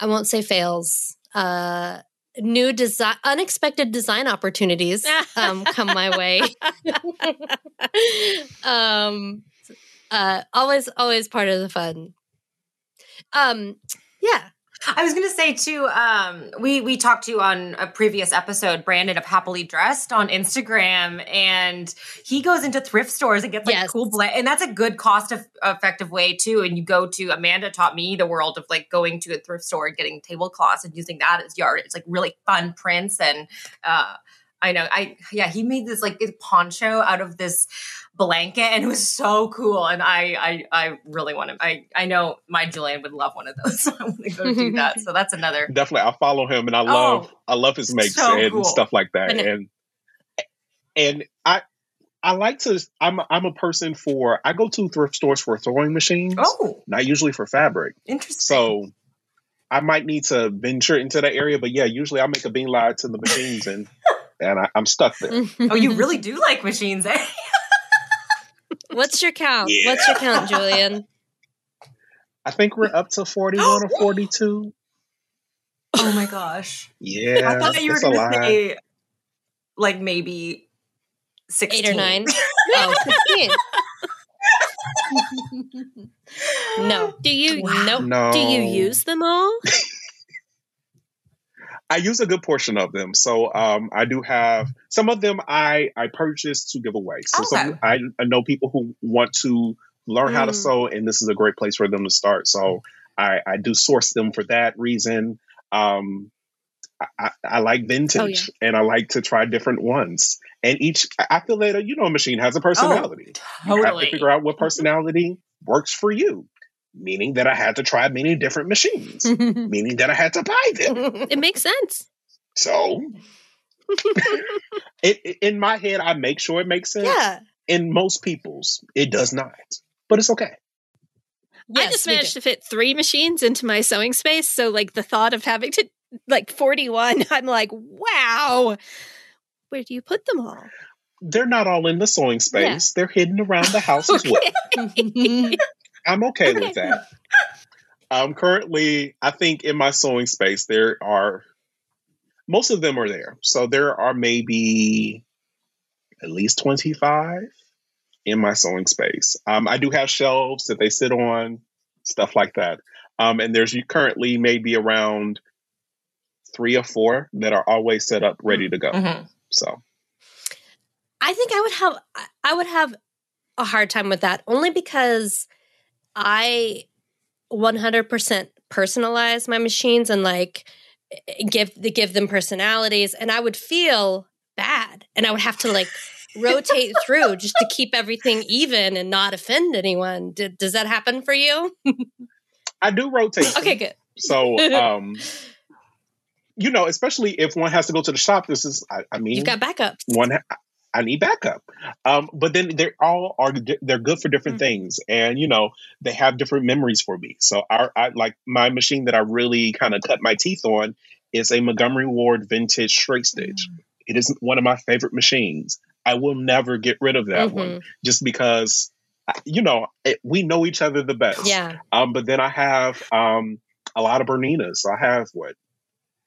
I won't say fails. Uh new design unexpected design opportunities um, come my way. Um uh always always part of the fun. Um yeah I was going to say too. Um, we we talked to you on a previous episode, Brandon of Happily Dressed on Instagram, and he goes into thrift stores and gets like yes. cool and that's a good cost effective way too. And you go to Amanda taught me the world of like going to a thrift store and getting tablecloths and using that as yard. It's like really fun prints and. uh I know. I yeah, he made this like poncho out of this blanket and it was so cool. And I I I really want to I I know my Julian would love one of those. So I want to go do that. So that's another definitely I follow him and I oh, love oh, I love his makes so and cool. stuff like that. And, and and I I like to I'm I'm a person for I go to thrift stores for throwing machines. Oh. Not usually for fabric. Interesting. So I might need to venture into that area, but yeah, usually I make a beeline to the machines and and I, am stuck there. oh, you really do like machines, eh? What's your count? Yeah. What's your count, Julian? I think we're up to 41 or 42. Oh my gosh. Yeah. I thought you were going to say like maybe 16. Eight or nine. oh, 16. no. Do you wow. no. Do you use them all? I use a good portion of them. So um, I do have some of them I I purchased to give away. So okay. some, I, I know people who want to learn mm. how to mm. sew, and this is a great place for them to start. So I, I do source them for that reason. Um, I, I, like vintage, oh, yeah. and I like to try different ones. And each, I feel that you know, a machine has a personality. Oh, totally. You have to figure out what mm-hmm. personality works for you meaning that I had to try many different machines, meaning that I had to buy them. It makes sense. So, it, in my head, I make sure it makes sense. Yeah. In most people's, it does not, but it's okay. Yes, I just managed to fit three machines into my sewing space. So, like, the thought of having to, like, 41, I'm like, wow. Where do you put them all? They're not all in the sewing space. Yeah. They're hidden around the house as well. I'm okay, with that. Um, currently, I think in my sewing space there are most of them are there. So there are maybe at least 25 in my sewing space. Um, I do have shelves that they sit on, stuff like that. Um, and there's currently maybe around three or four that are always set up ready to go. Mm-hmm. So I think I would have I would have a hard time with that only because I 100% personalize my machines and like give give them personalities and I would feel bad and I would have to like rotate through just to keep everything even and not offend anyone. D- does that happen for you? I do rotate. okay, good. So, um you know, especially if one has to go to the shop, this is, I, I mean, you've got backups. One, I need backup. Um, but then they're all are they're good for different mm-hmm. things, and you know they have different memories for me. So I, I like my machine that I really kind of cut my teeth on is a Montgomery Ward vintage straight stitch. Mm-hmm. It is one of my favorite machines. I will never get rid of that mm-hmm. one just because you know it, we know each other the best. Yeah. Um, but then I have um a lot of Berninas. So I have what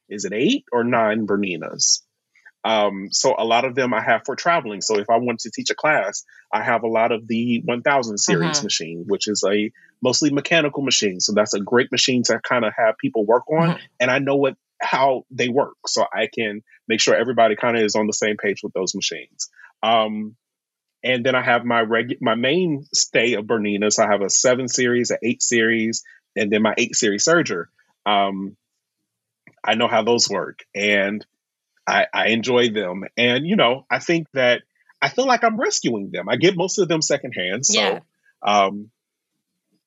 is it eight or nine Berninas? Um, so a lot of them I have for traveling. So if I want to teach a class, I have a lot of the 1000 series uh-huh. machine, which is a mostly mechanical machine. So that's a great machine to kind of have people work on. Uh-huh. And I know what how they work, so I can make sure everybody kind of is on the same page with those machines. Um, and then I have my reg my main stay of Berninas. I have a seven series, an eight series, and then my eight series serger. Um, I know how those work, and I, I enjoy them. And, you know, I think that I feel like I'm rescuing them. I get most of them secondhand. So yeah. um,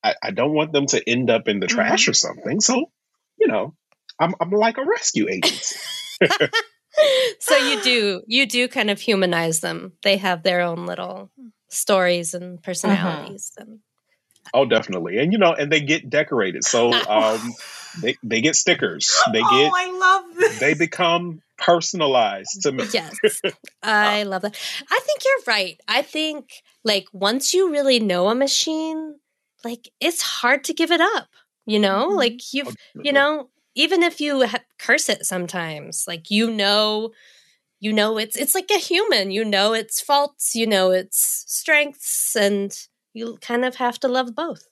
I, I, don't want them to end up in the trash mm-hmm. or something. So, you know, I'm, I'm like a rescue agent. so you do you do kind of humanize them. They have their own little stories and personalities. Uh-huh. And... Oh, definitely. And you know, and they get decorated. So um they they get stickers. They oh, get Oh, I love this. They become personalized to me. Yes. I love that. I think you're right. I think like once you really know a machine, like it's hard to give it up, you know? Mm-hmm. Like you've, you know, even if you ha- curse it sometimes, like you know you know it's it's like a human, you know its faults, you know its strengths and you kind of have to love both.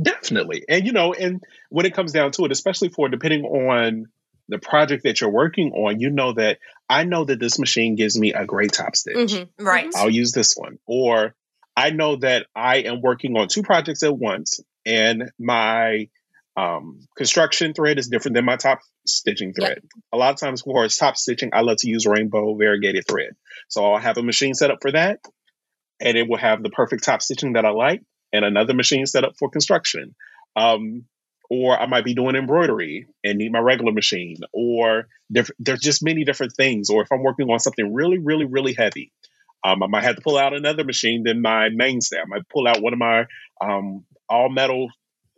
Definitely. And you know, and when it comes down to it, especially for depending on the project that you're working on, you know that I know that this machine gives me a great top stitch. Mm-hmm. Right. I'll use this one. Or I know that I am working on two projects at once and my um, construction thread is different than my top stitching thread. Yep. A lot of times for top stitching, I love to use rainbow variegated thread. So I'll have a machine set up for that and it will have the perfect top stitching that I like and another machine set up for construction. Um, or I might be doing embroidery and need my regular machine, or diff- there's just many different things. Or if I'm working on something really, really, really heavy, um, I might have to pull out another machine than my mainstay. I might pull out one of my um, all metal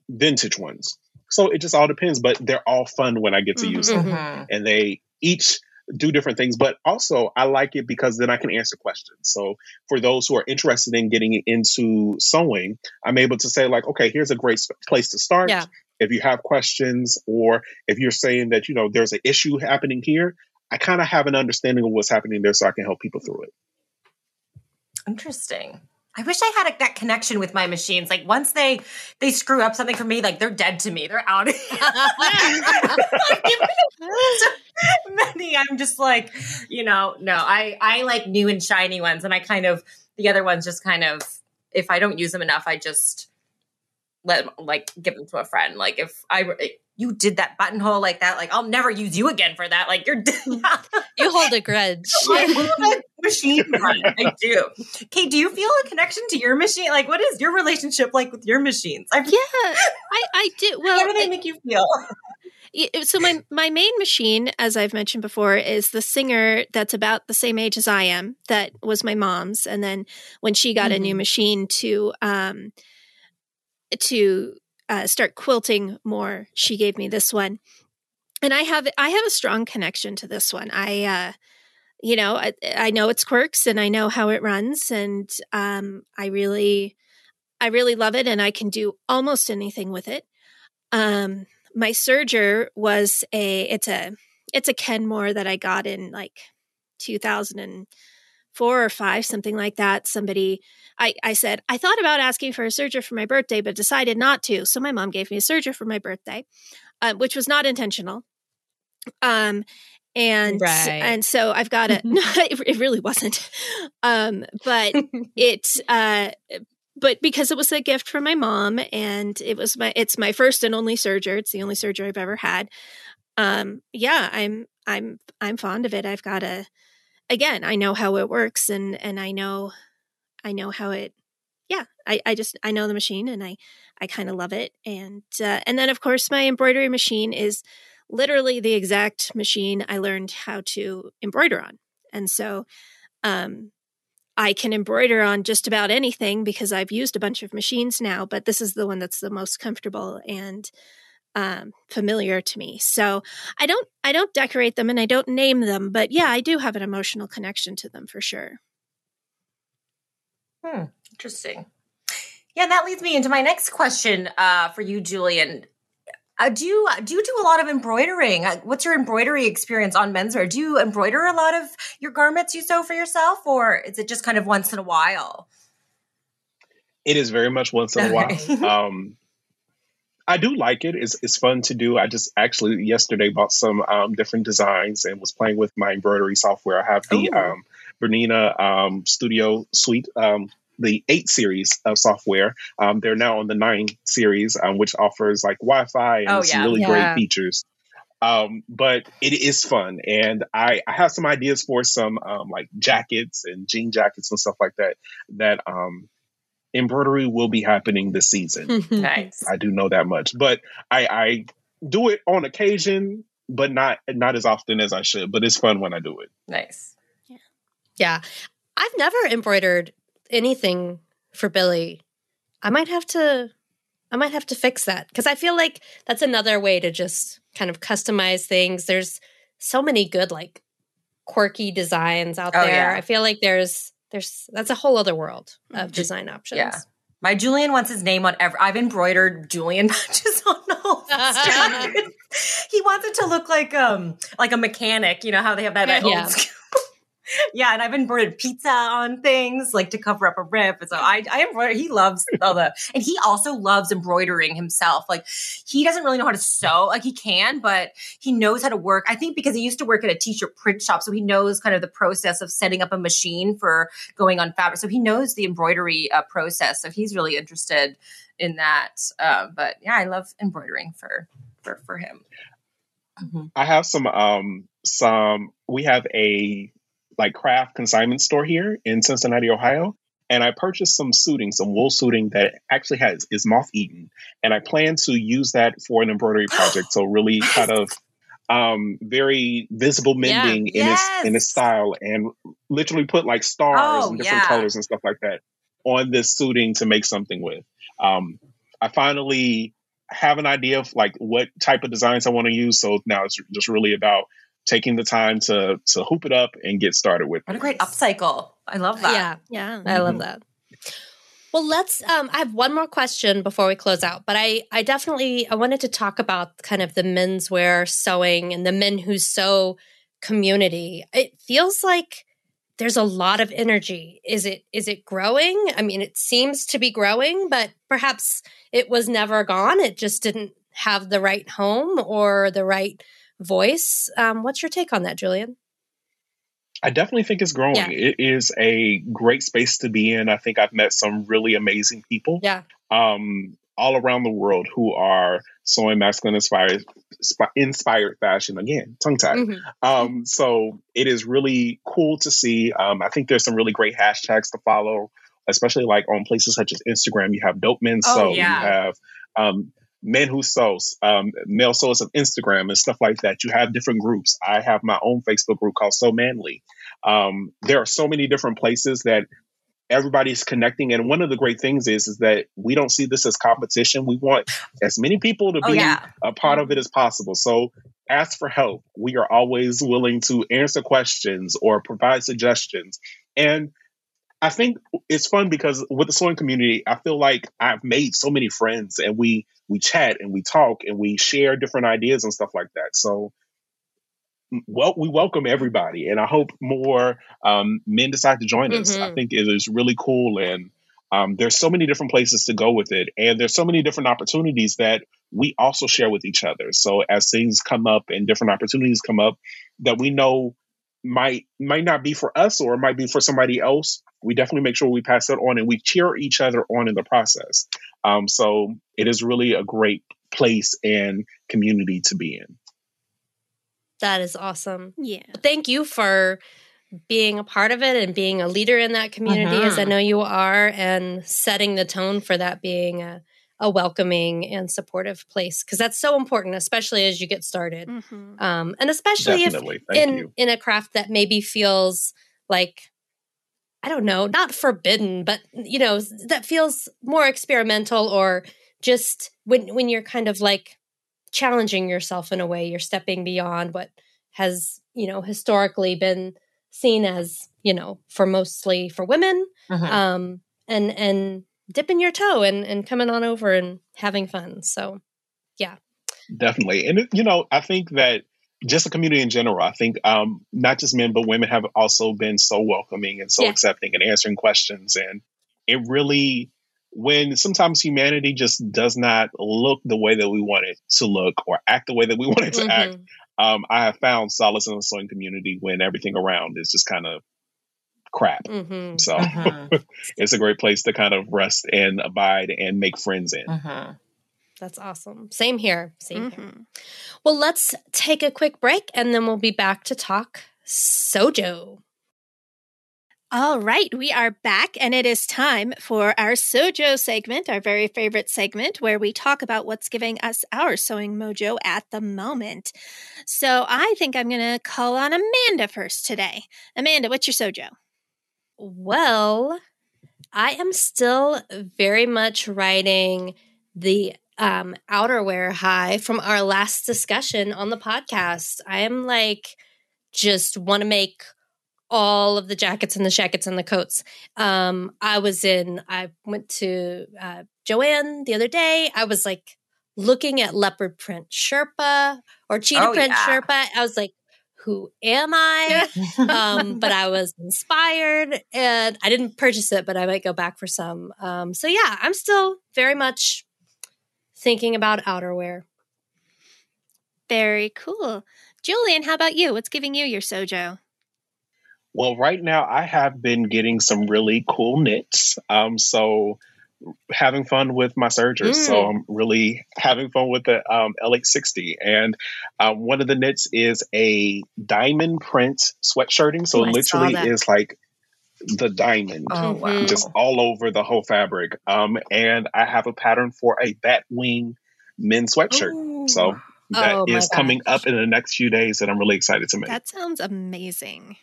vintage ones. So it just all depends, but they're all fun when I get to use them, mm-hmm. and they each do different things. But also, I like it because then I can answer questions. So for those who are interested in getting into sewing, I'm able to say like, okay, here's a great place to start. Yeah. If you have questions, or if you're saying that you know there's an issue happening here, I kind of have an understanding of what's happening there, so I can help people through it. Interesting. I wish I had a, that connection with my machines. Like once they they screw up something for me, like they're dead to me. They're out. many, I'm just like, you know, no. I I like new and shiny ones, and I kind of the other ones just kind of if I don't use them enough, I just let like give them to a friend. Like if I you did that buttonhole like that, like I'll never use you again for that. Like you're you hold a grudge. machine I do. Kate, do you feel a connection to your machine? Like what is your relationship like with your machines? i yeah, I I do. Well, how do they make you feel? so my my main machine as i've mentioned before is the singer that's about the same age as i am that was my mom's and then when she got mm-hmm. a new mm-hmm. machine to um to uh, start quilting more, she gave me this one, and I have I have a strong connection to this one. I, uh, you know, I, I know its quirks and I know how it runs, and um, I really, I really love it, and I can do almost anything with it. Um, my serger was a it's a it's a Kenmore that I got in like 2004 or 5 something like that somebody I, I said, I thought about asking for a serger for my birthday, but decided not to. So my mom gave me a serger for my birthday, uh, which was not intentional. Um, and right. and so I've got a. no, it, it really wasn't. Um, but it uh, but because it was a gift from my mom, and it was my it's my first and only serger. It's the only serger I've ever had. Um, yeah, I'm I'm I'm fond of it. I've got a again, I know how it works, and and I know I know how it yeah, I, I just I know the machine and I I kind of love it and uh, and then of course my embroidery machine is literally the exact machine I learned how to embroider on. And so um I can embroider on just about anything because I've used a bunch of machines now, but this is the one that's the most comfortable and um, familiar to me. So I don't I don't decorate them and I don't name them, but yeah, I do have an emotional connection to them for sure. Hmm, interesting. Yeah, that leads me into my next question uh, for you, Julian. Uh, do you do you do a lot of embroidering? Uh, what's your embroidery experience on menswear? Do you embroider a lot of your garments you sew for yourself, or is it just kind of once in a while? It is very much once in a while. Um, I do like it. It's it's fun to do. I just actually yesterday bought some um, different designs and was playing with my embroidery software. I have the um, Bernina um, Studio Suite, um, the eight series of software. Um, they're now on the nine series, um, which offers like Wi-Fi and oh, some really yeah. great features. Um, but it is fun, and I, I have some ideas for some um, like jackets and jean jackets and stuff like that. That embroidery will be happening this season. nice. I do know that much, but I, I do it on occasion, but not not as often as I should. But it's fun when I do it. Nice. Yeah. Yeah. I've never embroidered anything for Billy. I might have to I might have to fix that because I feel like that's another way to just kind of customize things. There's so many good like quirky designs out oh, there. Yeah. I feel like there's there's that's a whole other world of design options. Yeah. My Julian wants his name on every. I've embroidered Julian patches on all. he wants it to look like um like a mechanic. You know how they have that yeah. old yeah, and I've embroidered pizza on things like to cover up a rip. And so I, I embroider. He loves all the, and he also loves embroidering himself. Like he doesn't really know how to sew. Like he can, but he knows how to work. I think because he used to work at a t-shirt print shop, so he knows kind of the process of setting up a machine for going on fabric. So he knows the embroidery uh, process. So he's really interested in that. Uh, but yeah, I love embroidering for for for him. Mm-hmm. I have some um some we have a like craft consignment store here in Cincinnati, Ohio. And I purchased some suiting, some wool suiting that actually has is moth eaten, and I plan to use that for an embroidery project. So really, kind of um, very visible mending yeah. in yes. its in its style, and literally put like stars oh, and different yeah. colors and stuff like that on this suiting to make something with. Um, I finally have an idea of like what type of designs I want to use. So now it's just really about taking the time to to hoop it up and get started with. What a great upcycle! I love that. Yeah, yeah, I love mm-hmm. that. Well, let's. Um, I have one more question before we close out, but I, I definitely, I wanted to talk about kind of the menswear sewing and the men who sew community. It feels like there's a lot of energy. Is it, is it growing? I mean, it seems to be growing, but perhaps it was never gone. It just didn't have the right home or the right voice. Um, what's your take on that, Julian? I definitely think it's growing. Yeah. It is a great space to be in. I think I've met some really amazing people. Yeah. Um, all around the world who are sewing masculine inspired inspired fashion again tongue tied mm-hmm. um, so it is really cool to see um, i think there's some really great hashtags to follow especially like on places such as instagram you have dope men oh, sew yeah. you have um, men who sews, um, male sews of Instagram and stuff like that. You have different groups. I have my own Facebook group called Sew Manly. Um, there are so many different places that everybody's connecting. And one of the great things is, is that we don't see this as competition. We want as many people to oh, be yeah. a part of it as possible. So ask for help. We are always willing to answer questions or provide suggestions. And I think it's fun because with the sewing community, I feel like I've made so many friends and we we chat and we talk and we share different ideas and stuff like that. So well, we welcome everybody, and I hope more um, men decide to join us. Mm-hmm. I think it is really cool, and um, there's so many different places to go with it, and there's so many different opportunities that we also share with each other. So as things come up and different opportunities come up that we know might might not be for us or it might be for somebody else, we definitely make sure we pass that on and we cheer each other on in the process. Um, so it is really a great place and community to be in. That is awesome. Yeah. Thank you for being a part of it and being a leader in that community, uh-huh. as I mm-hmm. know you are, and setting the tone for that being a, a welcoming and supportive place because that's so important, especially as you get started, mm-hmm. um, and especially Definitely. if Thank in you. in a craft that maybe feels like I don't know, not forbidden, but you know, that feels more experimental or just when when you're kind of like challenging yourself in a way, you're stepping beyond what has, you know, historically been seen as, you know, for mostly for women. Uh-huh. Um and and dipping your toe and and coming on over and having fun. So, yeah. Definitely. And you know, I think that just the community in general. I think um, not just men, but women have also been so welcoming and so yeah. accepting and answering questions. And it really, when sometimes humanity just does not look the way that we want it to look or act the way that we want it to mm-hmm. act, um, I have found solace in the sewing community when everything around is just kind of crap. Mm-hmm. So mm-hmm. it's a great place to kind of rest and abide and make friends in. Mm-hmm. That's awesome. Same here. Same mm-hmm. here. Well, let's take a quick break and then we'll be back to talk Sojo. All right, we are back, and it is time for our Sojo segment, our very favorite segment, where we talk about what's giving us our sewing mojo at the moment. So I think I'm going to call on Amanda first today. Amanda, what's your Sojo? Well, I am still very much writing the um, outerwear high from our last discussion on the podcast. I am like, just want to make all of the jackets and the jackets and the coats. Um, I was in, I went to uh, Joann the other day. I was like looking at leopard print Sherpa or cheetah oh, print yeah. Sherpa. I was like, who am I? um, but I was inspired and I didn't purchase it, but I might go back for some. Um, so yeah, I'm still very much thinking about outerwear. Very cool. Julian, how about you? What's giving you your sojo? Well, right now I have been getting some really cool knits. Um, so having fun with my sergers. Mm. So I'm really having fun with the um, LH60. And um, one of the knits is a diamond print sweatshirting. So oh, it literally is like the diamond oh, wow. just all over the whole fabric. Um, and I have a pattern for a bat wing men's sweatshirt. Ooh. So that oh, is coming up in the next few days that I'm really excited to make. That sounds amazing.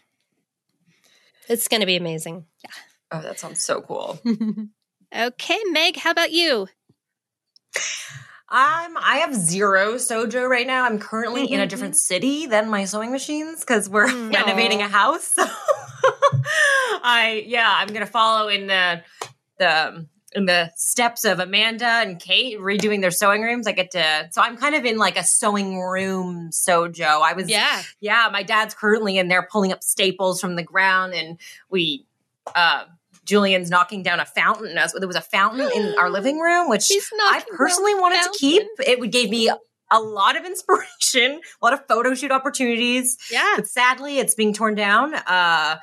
It's going to be amazing. Yeah. Oh, that sounds so cool. okay, Meg, how about you? Um, I have zero sojo right now. I'm currently mm-hmm. in a mm-hmm. different city than my sewing machines because we're mm, renovating a house. So I, yeah, I'm gonna follow in the the in the steps of Amanda and Kate redoing their sewing rooms. I get to, so I'm kind of in like a sewing room sojo. I was, yeah, yeah. My dad's currently in there pulling up staples from the ground, and we, uh, Julian's knocking down a fountain. There was a fountain in our living room, which I personally wanted to keep. It gave me a lot of inspiration, a lot of photo shoot opportunities. Yeah. But sadly, it's being torn down. Uh,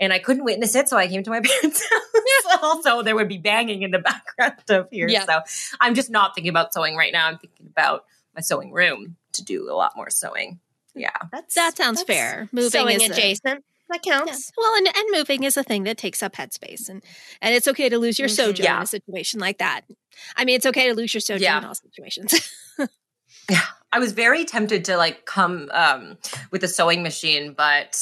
and I couldn't witness it, so I came to my parents' house. also, there would be banging in the background of here. Yeah. So I'm just not thinking about sewing right now. I'm thinking about my sewing room to do a lot more sewing. Yeah. That's, that sounds that's fair. Moving sewing adjacent. That counts. Yeah. Well, and, and moving is a thing that takes up headspace, and and it's okay to lose your mm-hmm. sojo yeah. in a situation like that. I mean, it's okay to lose your sojo yeah. in all situations. yeah, I was very tempted to like come um, with a sewing machine, but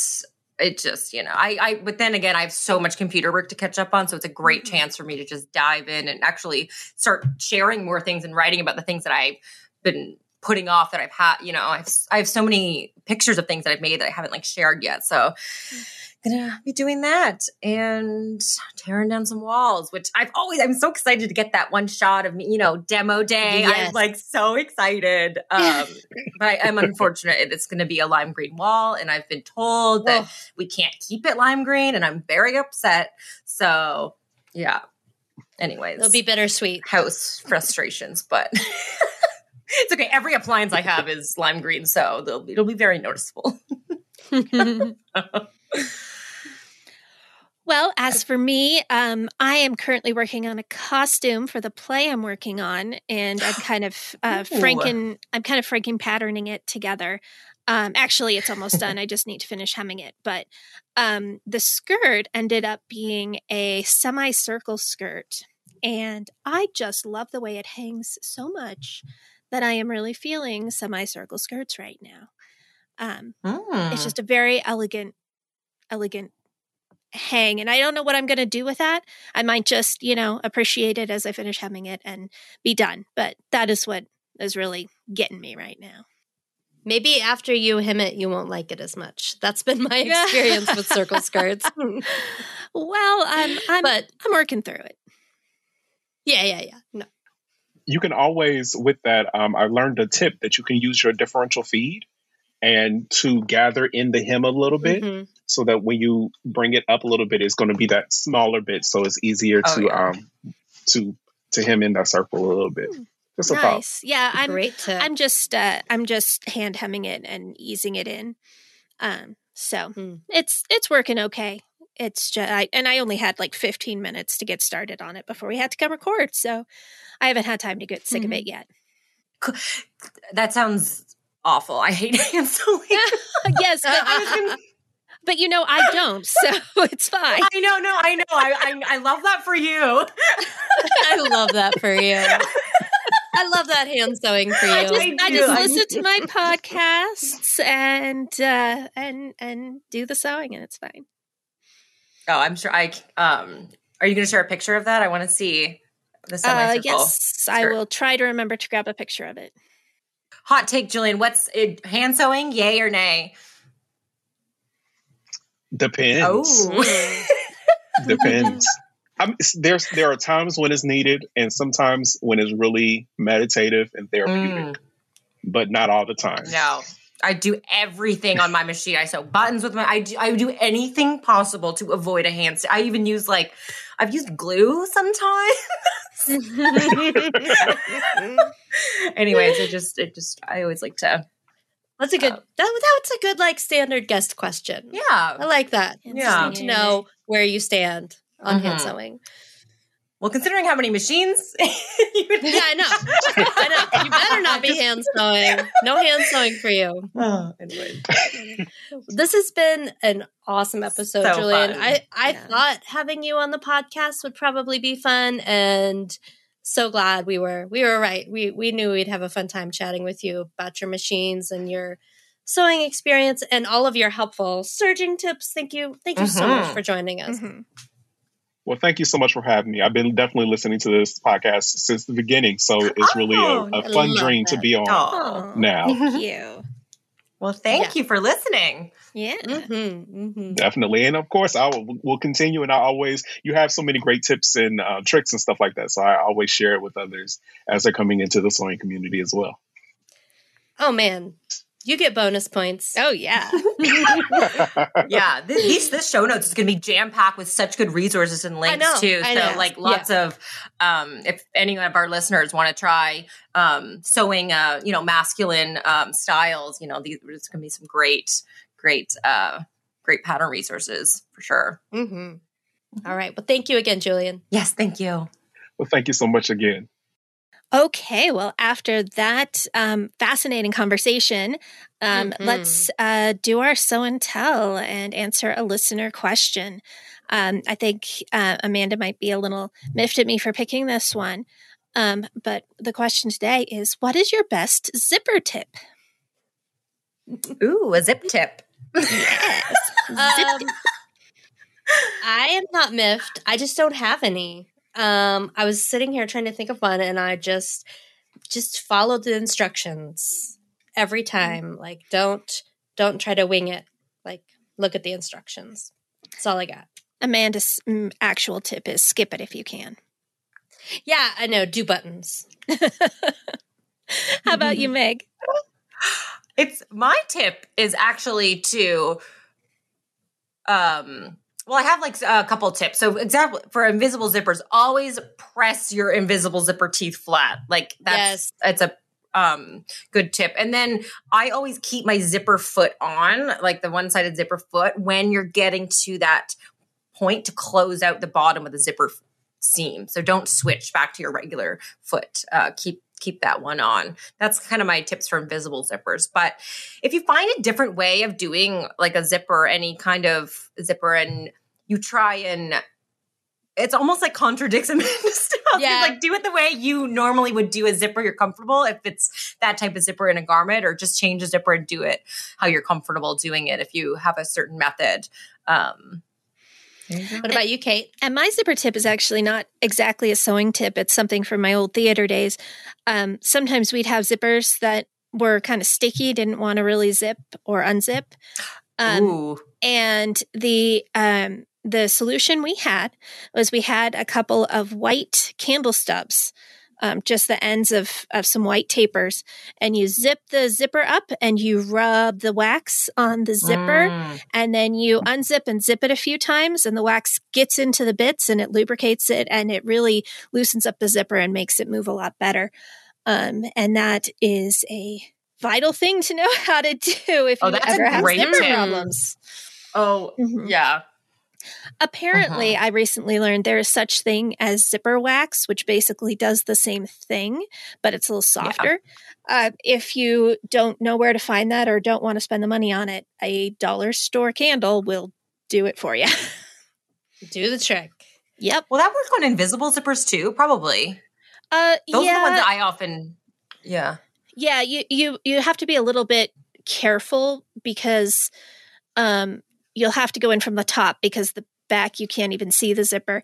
it just you know I, I but then again i have so much computer work to catch up on so it's a great mm-hmm. chance for me to just dive in and actually start sharing more things and writing about the things that i've been putting off that i've had you know i've i have so many pictures of things that i've made that i haven't like shared yet so mm-hmm gonna be doing that and tearing down some walls, which I've always I'm so excited to get that one shot of me, you know, demo day. Yes. I'm like so excited. Um but I, am unfortunate it's gonna be a lime green wall, and I've been told that we can't keep it lime green, and I'm very upset. So yeah. Anyways. It'll be bittersweet. House frustrations, but it's okay. Every appliance I have is lime green, so it'll be very noticeable. Well, as for me, um, I am currently working on a costume for the play I'm working on, and I'm kind of uh, franken. I'm kind of franken patterning it together. Um, actually, it's almost done. I just need to finish hemming it. But um, the skirt ended up being a semicircle skirt, and I just love the way it hangs so much that I am really feeling semicircle skirts right now. Um, mm. It's just a very elegant, elegant hang and I don't know what I'm going to do with that. I might just, you know, appreciate it as I finish hemming it and be done. But that is what is really getting me right now. Maybe after you hem it, you won't like it as much. That's been my experience with circle skirts. well, um, I'm, but I'm working through it. Yeah, yeah, yeah. No. You can always, with that, um, I learned a tip that you can use your differential feed and to gather in the hem a little bit mm-hmm. so that when you bring it up a little bit it's going to be that smaller bit so it's easier oh, to yeah. um to to hem in that circle a little bit hmm. just nice yeah i'm Great tip. i'm just uh i'm just hand hemming it and easing it in um so hmm. it's it's working okay it's just I, and i only had like 15 minutes to get started on it before we had to come record so i haven't had time to get sick mm-hmm. of it yet that sounds awful. I hate hand sewing. yes, but, but, you know I don't, so it's fine. I know, no, I know. I, I, I love that for you. I love that for you. I love that hand sewing for you. I just, I I just listen to my podcasts and uh, and and do the sewing, and it's fine. Oh, I'm sure. I um. Are you going to share a picture of that? I want to see the semicircle. Uh, yes, skirt. I will try to remember to grab a picture of it. Hot take, Julian. What's it, hand sewing? Yay or nay? Depends. Oh, depends. I'm, there's there are times when it's needed, and sometimes when it's really meditative and therapeutic, mm. but not all the time. No, I do everything on my machine. I sew buttons with my. I do, I do anything possible to avoid a hand. I even use like I've used glue sometimes. Anyways, it just it just I always like to. That's a good. Uh, that, that's a good like standard guest question. Yeah, I like that. Yeah, need to know where you stand on mm-hmm. hand sewing. Well, considering how many machines, yeah, I know. I know. You better not be hand sewing. No hand sewing for you. Oh, anyway, this has been an awesome episode, so Julian. Fun. I I yeah. thought having you on the podcast would probably be fun, and so glad we were we were right. We we knew we'd have a fun time chatting with you about your machines and your sewing experience and all of your helpful serging tips. Thank you. Thank you mm-hmm. so much mm-hmm. for joining us. Mm-hmm. Well, thank you so much for having me. I've been definitely listening to this podcast since the beginning, so it's really Oh, a, a fun dream that. to be on Oh. now. Thank you. Well, thank Yeah. you for listening. Yeah. Mm-hmm, mm-hmm. Definitely, and of course, I will will continue. And I always, you have so many great tips and uh, tricks and stuff like that. So I always share it with others as they're coming into the sewing community as well. Oh man, you get bonus points. Oh yeah. yeah, th- these this show notes is going to be jam packed with such good resources and links know, too. I so know. like lots of um if any of our listeners want to try um sewing uh you know masculine um styles, you know, these there's going to be some great great uh great pattern resources for sure. Mm-hmm. All right. Well, thank you again, Julian. Yes, thank you. Well, thank you so much again. Okay, well, after that um, fascinating conversation, um, Mhm. let's uh, do our Sew and Tell and answer a listener question. Um, I think uh, Amanda might be a little miffed at me for picking this one. Um, but the question today is what is your best zipper tip? Ooh, a zip tip. Yes. Zip Um, I am not miffed. I just don't have any. Um, I was sitting here trying to think of one, and I just just followed the instructions every time. Like, don't don't try to wing it. Like, look at the instructions. That's all I got. Amanda's mm, actual tip is skip it if you can. Yeah, I know. Do buttons. How about you, Meg? It's my tip is actually to um well I have like a couple tips. So example for invisible zippers, always press your invisible zipper teeth flat. Like that's it's a um good tip. And then I always keep my zipper foot on, like the one-sided zipper foot when you're getting to that point to close out the bottom of the zipper seam. So don't switch back to your regular foot. Uh keep keep that one on. That's kind of my tips for invisible zippers. But if you find a different way of doing like a zipper, any kind of zipper, and you try and it's almost like contradicts style. Yeah. Like do it the way you normally would do a zipper. You're comfortable if it's that type of zipper in a garment, or just change the zipper and do it how you're comfortable doing it. If you have a certain method. Um, What about you, Kate? And my zipper tip is actually not exactly a sewing tip. It's something from my old theater days. Um, sometimes we'd have zippers that were kind of sticky, didn't want to really zip or unzip. Um, ooh, and the um, the solution we had was we had a couple of white candle stubs, um, just the ends of of some white tapers, and you zip the zipper up and you rub the wax on the zipper Mm. and then you unzip and zip it a few times and the wax gets into the bits and it lubricates it and it really loosens up the zipper and makes it move a lot better um, and that is a vital thing to know how to do if Oh, you ever have zipper problems Oh, Mhm. yeah. Apparently Uh-huh. i recently learned there is such thing as zipper wax which basically does the same thing but it's a little softer uh, if you don't know where to find that or don't want to spend the money on it a dollar store candle will do it for you Do the trick. yep Well, that works on invisible zippers too, probably. Uh, Those yeah, are the ones that I often, yeah. yeah. You you you have to be a little bit careful because um you'll have to go in from the top because the back you can't even see the zipper,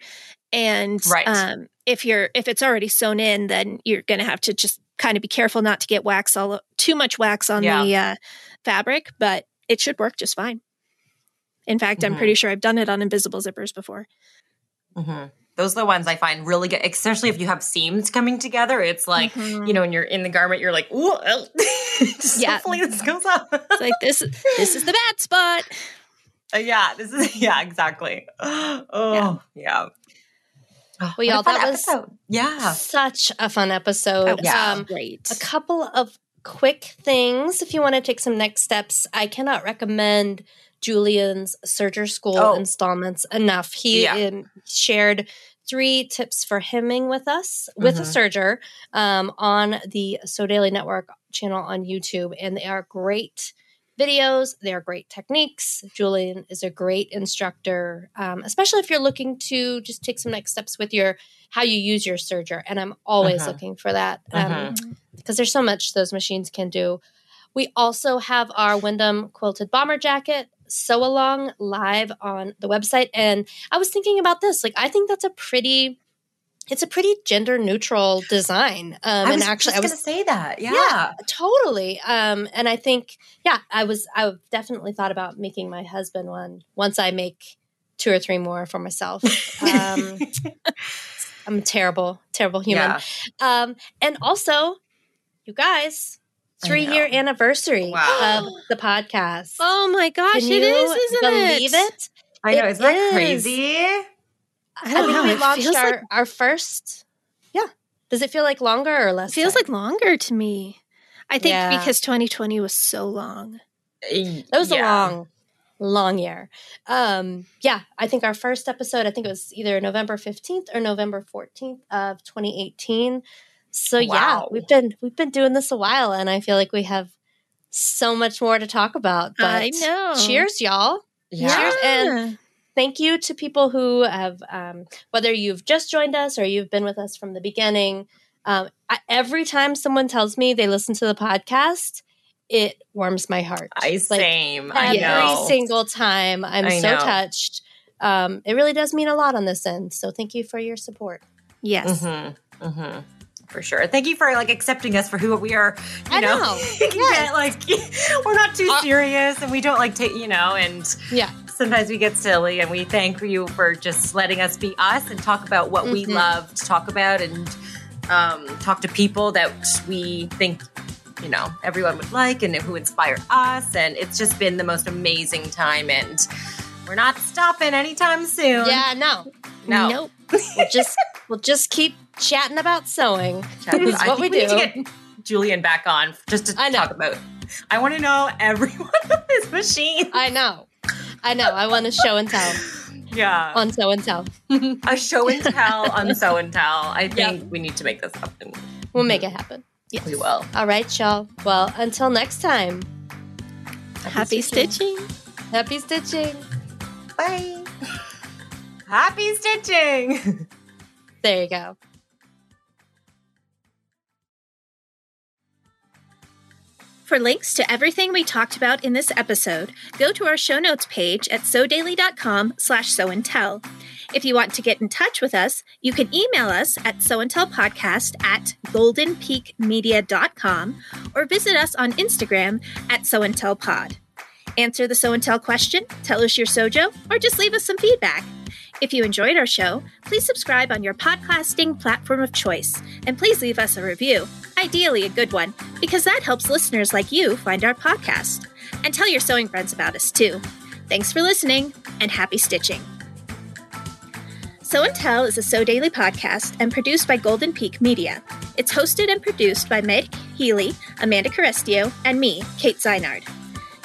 and Right. um if you're if it's already sewn in, then you're going to have to just kind of be careful not to get wax all too much wax on Yeah. the uh, fabric, but it should work just fine. In fact, I'm Mhm. pretty sure I've done it on invisible zippers before. hmm Those are the ones I find really good, especially if you have seams coming together. It's like, Mhm. you know, when you're in the garment, you're like, ooh, oh. Just Yeah. hopefully this goes up. It's like this this is the bad spot. Uh, yeah, this is, yeah, exactly. Oh, yeah. Oh, Well, y'all, fun that was- yeah. Such a fun episode. Oh, yeah. Um, great. a couple of quick things if you want to take some next steps. I cannot recommend Julian's Serger School Oh. installments enough. He Yeah. um, shared three tips for hemming with us with a Mhm. serger um, on the Sew Daily Network channel on YouTube, and they are great videos. They are great techniques. Julian is a great instructor, um, especially if you're looking to just take some next steps with your how you use your serger. And I'm always Mhm. looking for that. Um, Mhm. because there's so much those machines can do. We also have our Wyndham quilted bomber jacket sew along live on the website. And I was thinking about this. Like, I think that's a pretty it's a pretty gender neutral design. Um, I was and actually, I was going to say that. Yeah. yeah, totally. Um, and I think, yeah, I was, I definitely thought about making my husband one once I make two or three more for myself. Um, I'm a terrible, terrible human. Yeah. Um, and also, you guys, three year anniversary wow. of the podcast. Oh my gosh, Can it is, isn't believe it? it? I know, it isn't that crazy? I, I think know, we launched our, like, our first. Yeah. Does it feel like longer or less? Feels time? like longer to me. I think yeah. because 2020 was so long. That was yeah. a long, long year. Um, yeah, I think our first episode, I think it was either November 15th or November 14th of 2018. So wow. yeah, we've been we've been doing this a while, and I feel like we have so much more to talk about. But I know. Cheers, y'all. Yeah. Cheers, and thank you to people who have, um, whether you've just joined us or you've been with us from the beginning. Um, I, every time someone tells me they listen to the podcast, it warms my heart. I like, same. Every I single time, I'm I so know. touched. Um, it really does mean a lot on this end. So thank you for your support. Yes. Mm-hmm. Mm-hmm for sure. Thank you for like accepting us for who we are. You I know, know. yes. like we're not too uh, serious, and we don't like take you know, and yeah. Sometimes we get silly, and we thank you for just letting us be us and talk about what mm-hmm. we love to talk about, and um, talk to people that we think you know everyone would like, and who inspire us. And it's just been the most amazing time, and we're not stopping anytime soon. Yeah, no, no, nope. we'll just we'll just keep chatting about sewing. Chatting. Is what we, we do. to get Julian back on just to talk about. I want to know every one of his machines. I know. I know. I want a show and tell. Yeah. On Sew and Tell. a show and tell on Sew and Tell. I think yep. we need to make this happen. We'll make it happen. Yes. We will. All right, y'all. Well, until next time. Happy, Happy stitching. stitching. Happy stitching. Bye. Happy stitching. there you go. For links to everything we talked about in this episode, go to our show notes page at sewdaily.com slash sewandtell. If you want to get in touch with us, you can email us at sewandtellpodcast at goldenpeakmedia.com or visit us on Instagram at sewandtellpod. Answer the Sew and Tell question, tell us your sewjo, or just leave us some feedback. If you enjoyed our show, please subscribe on your podcasting platform of choice, and please leave us a review, ideally a good one, because that helps listeners like you find our podcast. And tell your sewing friends about us too. Thanks for listening, and happy stitching. Sew and Tell is a Sew Daily podcast and produced by Golden Peak Media. It's hosted and produced by Meg Healy, Amanda Carestio, and me, Kate Zeinard.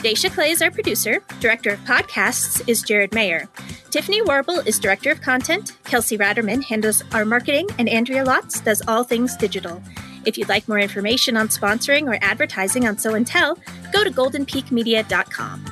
Daisha Clay is our producer. Director of podcasts is Jared Mayer. Tiffany Warble is Director of Content. Kelsey Ratterman handles our marketing, and Andrea Lotz does all things digital. If you'd like more information on sponsoring or advertising on Sew and Tell, go to goldenpeakmedia.com.